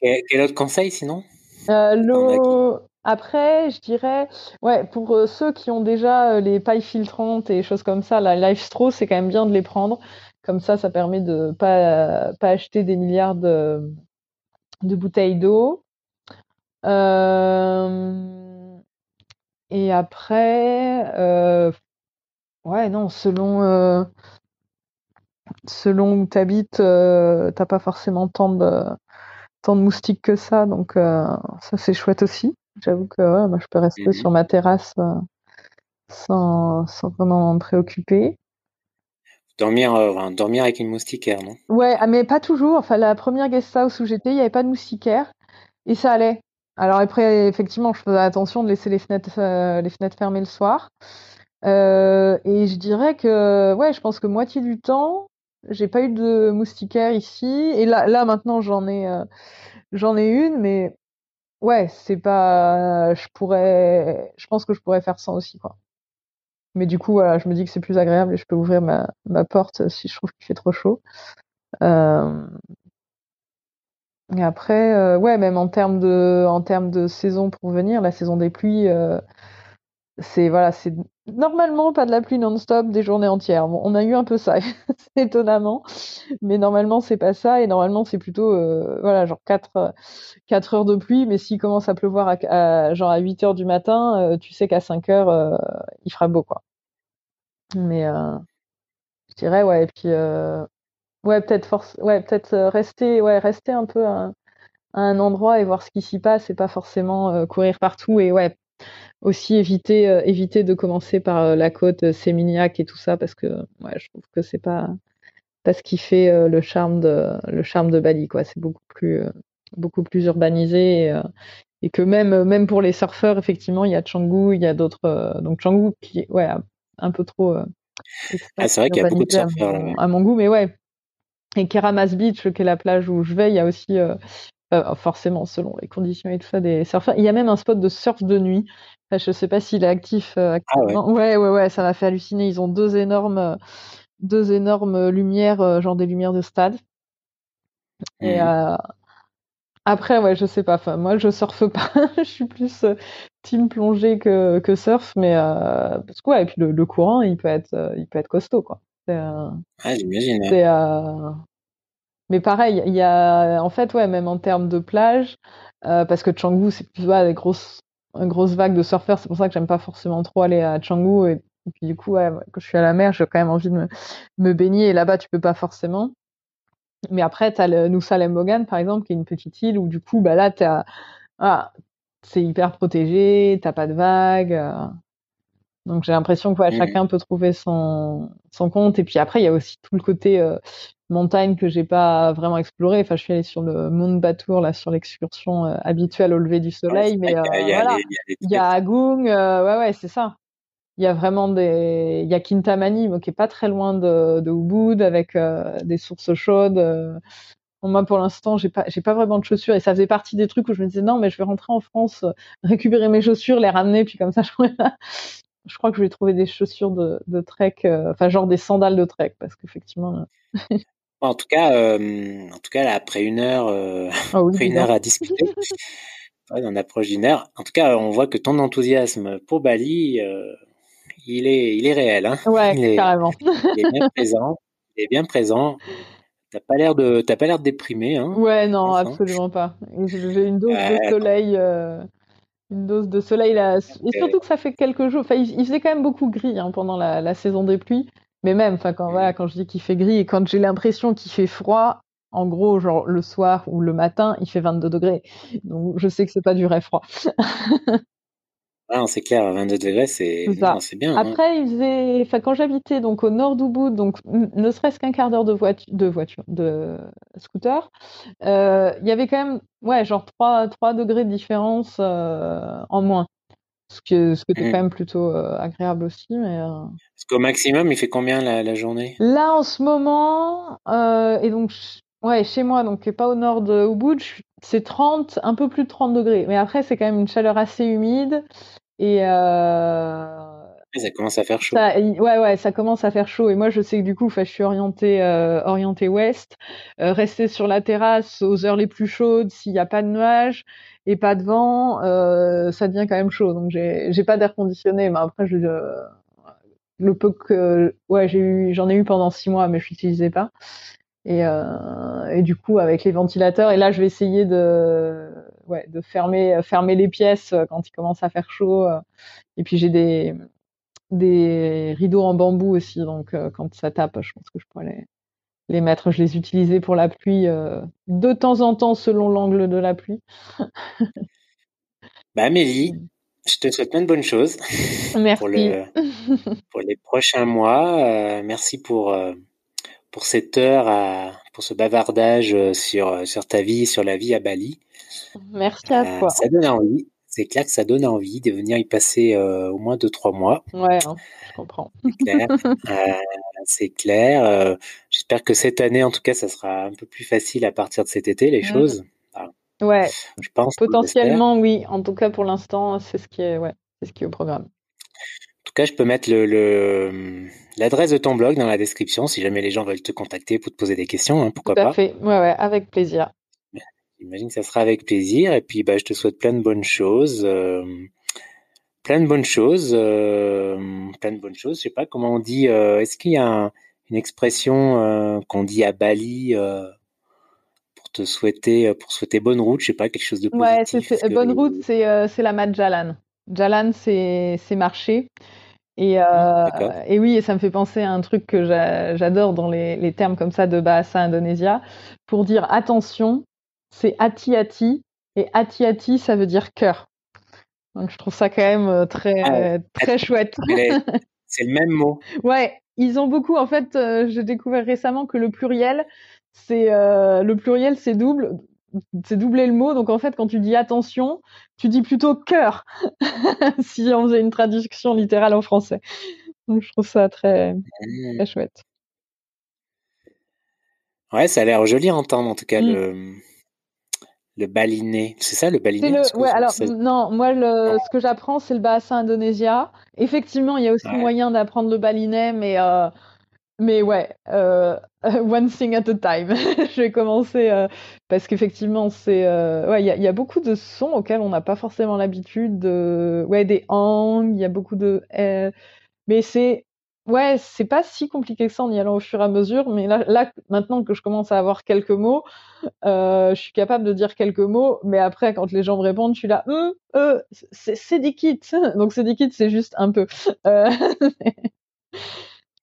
quel, quel, autre conseil sinon? L'eau après, je dirais, ouais, pour euh, ceux qui ont déjà euh, les pailles filtrantes et choses comme ça, la Life Straw, c'est quand même bien de les prendre. Comme ça, ça permet de pas pas acheter des milliards de, bouteilles d'eau. Euh, et après, ouais, non, selon selon où tu habites, t'as pas forcément tant de tant de moustiques que ça, donc ça c'est chouette aussi. J'avoue que ouais, moi, je peux rester mmh sur ma terrasse euh, sans, sans, vraiment me préoccuper. Dormir, euh, dormir avec une moustiquaire, non? Ouais, ah, mais pas toujours. Enfin, la première guest house où j'étais, il n'y avait pas de moustiquaire et ça allait. Alors après, effectivement, je faisais attention de laisser les fenêtres, euh, les fenêtres fermées le soir. et je dirais que, ouais, je pense que moitié du temps, j'ai pas eu de moustiquaire ici. Et là, là maintenant, j'en ai, j'en ai une, mais Ouais, c'est pas. Je pourrais. Je pense que je pourrais faire ça aussi, quoi. Mais du coup, voilà, je me dis que c'est plus agréable et je peux ouvrir ma, ma porte si je trouve qu'il fait trop chaud. Euh... Et après, euh, ouais, même en termes de, en termes de saison pour venir, la saison des pluies, euh, c'est voilà, c'est normalement pas de la pluie non-stop des journées entières. Bon, on a eu un peu ça, étonnamment, mais normalement c'est pas ça et normalement c'est plutôt euh, voilà genre 4 4 heures de pluie, mais s'il commence à pleuvoir à, genre à 8 heures du matin, euh, tu sais qu'à 5 heures euh, il fera beau quoi. Mais je dirais ouais et puis ouais peut-être force ouais peut-être rester ouais rester un peu à, à, un endroit et voir ce qui s'y passe et pas forcément courir partout et ouais aussi éviter euh, éviter de commencer par euh, la côte euh, Sémignac et tout ça parce que ouais, je trouve que c'est pas pas ce qui fait le charme de le charme de Bali quoi c'est beaucoup plus beaucoup plus urbanisé et, et, que même même pour les surfeurs effectivement il y a Canggu il y a d'autres donc Canggu qui est ouais un peu trop ah, c'est vrai qu'il y a beaucoup de surfeurs à, à mon goût mais ouais et Keramas Beach qui est la plage où je vais il y a aussi euh, forcément selon les conditions et tout ça des surfeurs. Il y a même un spot de surf de nuit. Enfin, je sais pas s'il est actif euh, actuellement. Ah ouais. ouais. ouais, ça m'a fait halluciner. Ils ont deux énormes, deux énormes lumières, euh, genre des lumières de stade. Et mmh. après, ouais, je sais pas. Enfin, moi, je surfe pas. je suis plus team plongée que, que surf, mais parce que ouais, et puis le, courant, il peut être, il peut être costaud, quoi. ah, j'imagine. Mais pareil, il y a, en fait, ouais, même en termes de plage, euh, parce que Canggu, c'est plus des grosses, une grosse vague de surfeurs, c'est pour ça que j'aime pas forcément trop aller à Canggu. Et, puis du coup, ouais, quand je suis à la mer, j'ai quand même envie de me, me baigner. Et là-bas, tu peux pas forcément. Mais après, tu as le Nusa Lembogan, par exemple, qui est une petite île où du coup, bah là, t'as, ah, c'est hyper protégé, t'as pas de vagues. Euh. Donc j'ai l'impression que ouais, mmh chacun peut trouver son, son compte. Et puis après, il y a aussi tout le côté euh, montagnes que j'ai pas vraiment explorées. Enfin, je suis allée sur le Mont Batour, là, sur l'excursion habituelle au lever du soleil, mais voilà, il y a Agung, ouais, ouais, c'est ça. Il y a vraiment des, il y a Kintamani, qui est pas très loin de, de Ubud, avec des sources chaudes moi, pour l'instant, j'ai pas, j'ai pas vraiment de chaussures et ça faisait partie des trucs où je me disais non, mais je vais rentrer en France, euh, récupérer mes chaussures, les ramener, puis comme ça, je, je crois que je vais trouver des chaussures de, de trek, euh, enfin genre des sandales de trek, parce qu'effectivement. Euh, en tout cas, en tout cas, après une heure, ah après une heure à discuter, on approche d'une heure. En tout cas, on voit que ton enthousiasme pour Bali, il est, il est réel. Hein ouais, il est, carrément. il est bien présent. Il est bien présent. T'as pas l'air de, t'as pas l'air déprimé, hein Ouais, non, absolument pas. J'ai une dose de soleil, euh, une dose de soleil là, et surtout que ça fait quelques jours. Enfin, il, faisait quand même beaucoup gris hein, pendant la, saison des pluies, mais même, enfin, quand voilà, quand je dis qu'il fait gris et quand j'ai l'impression qu'il fait froid, en gros, genre le soir ou le matin, il fait 22 degrés. Donc, je sais que c'est pas du vrai froid. Ah, c'est clair, 22 degrés, c'est bien. Hein. Après, il faisait, enfin, quand j'habitais donc au nord d'Ubud, donc ne serait-ce qu'un quart d'heure de, voiture, de voiture, de scooter, euh, il y avait quand même, ouais, genre 3, 3 degrés de différence euh, en moins. Ce que, ce qui est mmh. quand même plutôt euh, agréable aussi. Mais, Parce qu'au maximum, il fait combien la, la journée? Là, en ce moment, et donc, ouais, chez moi, donc pas au nord de Ubud, c'est 30, un peu plus de 30 degrés. Mais après, c'est quand même une chaleur assez humide. Et euh, ça commence à faire chaud. ouais, ouais, ça commence à faire chaud. Et moi, je sais que du coup, je suis orientée, euh, orientée ouest. Euh, rester sur la terrasse aux heures les plus chaudes, s'il n'y a pas de nuages et pas de vent, euh, ça devient quand même chaud. Donc, j'ai pas d'air conditionné. Mais après, le peu que, ouais, j'en ai eu pendant six mois, mais je l'utilisais pas. Et, et, du coup, avec les ventilateurs, et là, je vais essayer de, ouais, de fermer, fermer les pièces quand il commence à faire chaud. Et puis, j'ai des, des rideaux en bambou aussi, donc euh, quand ça tape, je pense que je pourrais les, les mettre. Je les utilisais pour la pluie euh, de temps en temps selon l'angle de la pluie. bah, Amélie, je te souhaite plein de bonnes choses. Merci. Pour, le, pour les prochains mois. merci pour pour cette heure, à, pour ce bavardage euh, sur, euh, sur ta vie, sur la vie à Bali. Merci à euh, toi. Ça donne envie. C'est clair que ça donne envie de venir y passer au moins deux, trois mois. Ouais, hein, je comprends. C'est clair. J'espère que cette année, en tout cas, ça sera un peu plus facile à partir de cet été, les choses. ouais. Je pense. Potentiellement, oui. En tout cas, pour l'instant, c'est ce qui est, ouais, ce qui est au programme. En tout cas, je peux mettre le, l'adresse de ton blog dans la description si jamais les gens veulent te contacter pour te poser des questions. Hein, pourquoi Tout à pas fait. Ouais, ouais, avec plaisir. J'imagine que ça sera avec plaisir. Et puis, bah, je te souhaite plein de bonnes choses. Euh, plein de bonnes choses. Euh, plein de bonnes choses. Je sais pas comment on dit. Euh, est-ce qu'il y a une expression qu'on dit à Bali pour te souhaiter, pour souhaiter bonne route? Je sais pas, quelque chose de positif. Ouais, bonne route, c'est la mat Jalan. Jalan, c'est marché. Et, euh, et oui, et ça me fait penser à un truc que j'adore dans les, les, termes comme ça de Bahasa Indonésia. Pour dire attention, c'est hati-hati. Et hati-hati, ça veut dire cœur. Donc je trouve ça quand même euh, très, ah très chouette. C'est le même mot. Ouais, ils ont beaucoup. En fait, euh, j'ai découvert récemment que le pluriel, c'est euh, le pluriel, c'est double c'est doubler le mot. Donc en fait, quand tu dis attention, tu dis plutôt cœur, si on faisait une traduction littérale en français. Donc je trouve ça très, très chouette. Ouais, ça a l'air joli à entendre en tout cas mm. le le baliné. C'est ça le baliné Ouais, alors non, moi le, ce que j'apprends c'est le bassin Indonésia. Effectivement, il y a aussi moyen d'apprendre le baliné, mais euh, mais ouais, euh, one thing at a time. je vais commencer euh, parce qu'effectivement, c'est ouais, il y, y, a beaucoup de sons auxquels on n'a pas forcément l'habitude. De... Ouais, des hang, il y a beaucoup de. mais c'est ouais, c'est pas si compliqué que ça en y allant au fur et à mesure. Mais là, là maintenant que je commence à avoir quelques mots, je suis capable de dire quelques mots. Mais après, quand les gens me répondent, je suis là, hum, euh, c'est des kits. Donc c'est des kits, c'est juste un peu.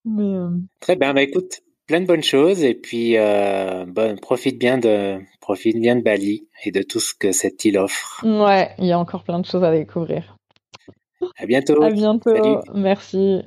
Euh, Très bien, bah écoute, plein de bonnes choses et puis euh, bon, profite bien de profite bien de Bali et de tout ce que cette île offre. Ouais, il y a encore plein de choses à découvrir. À bientôt. À bientôt. Merci.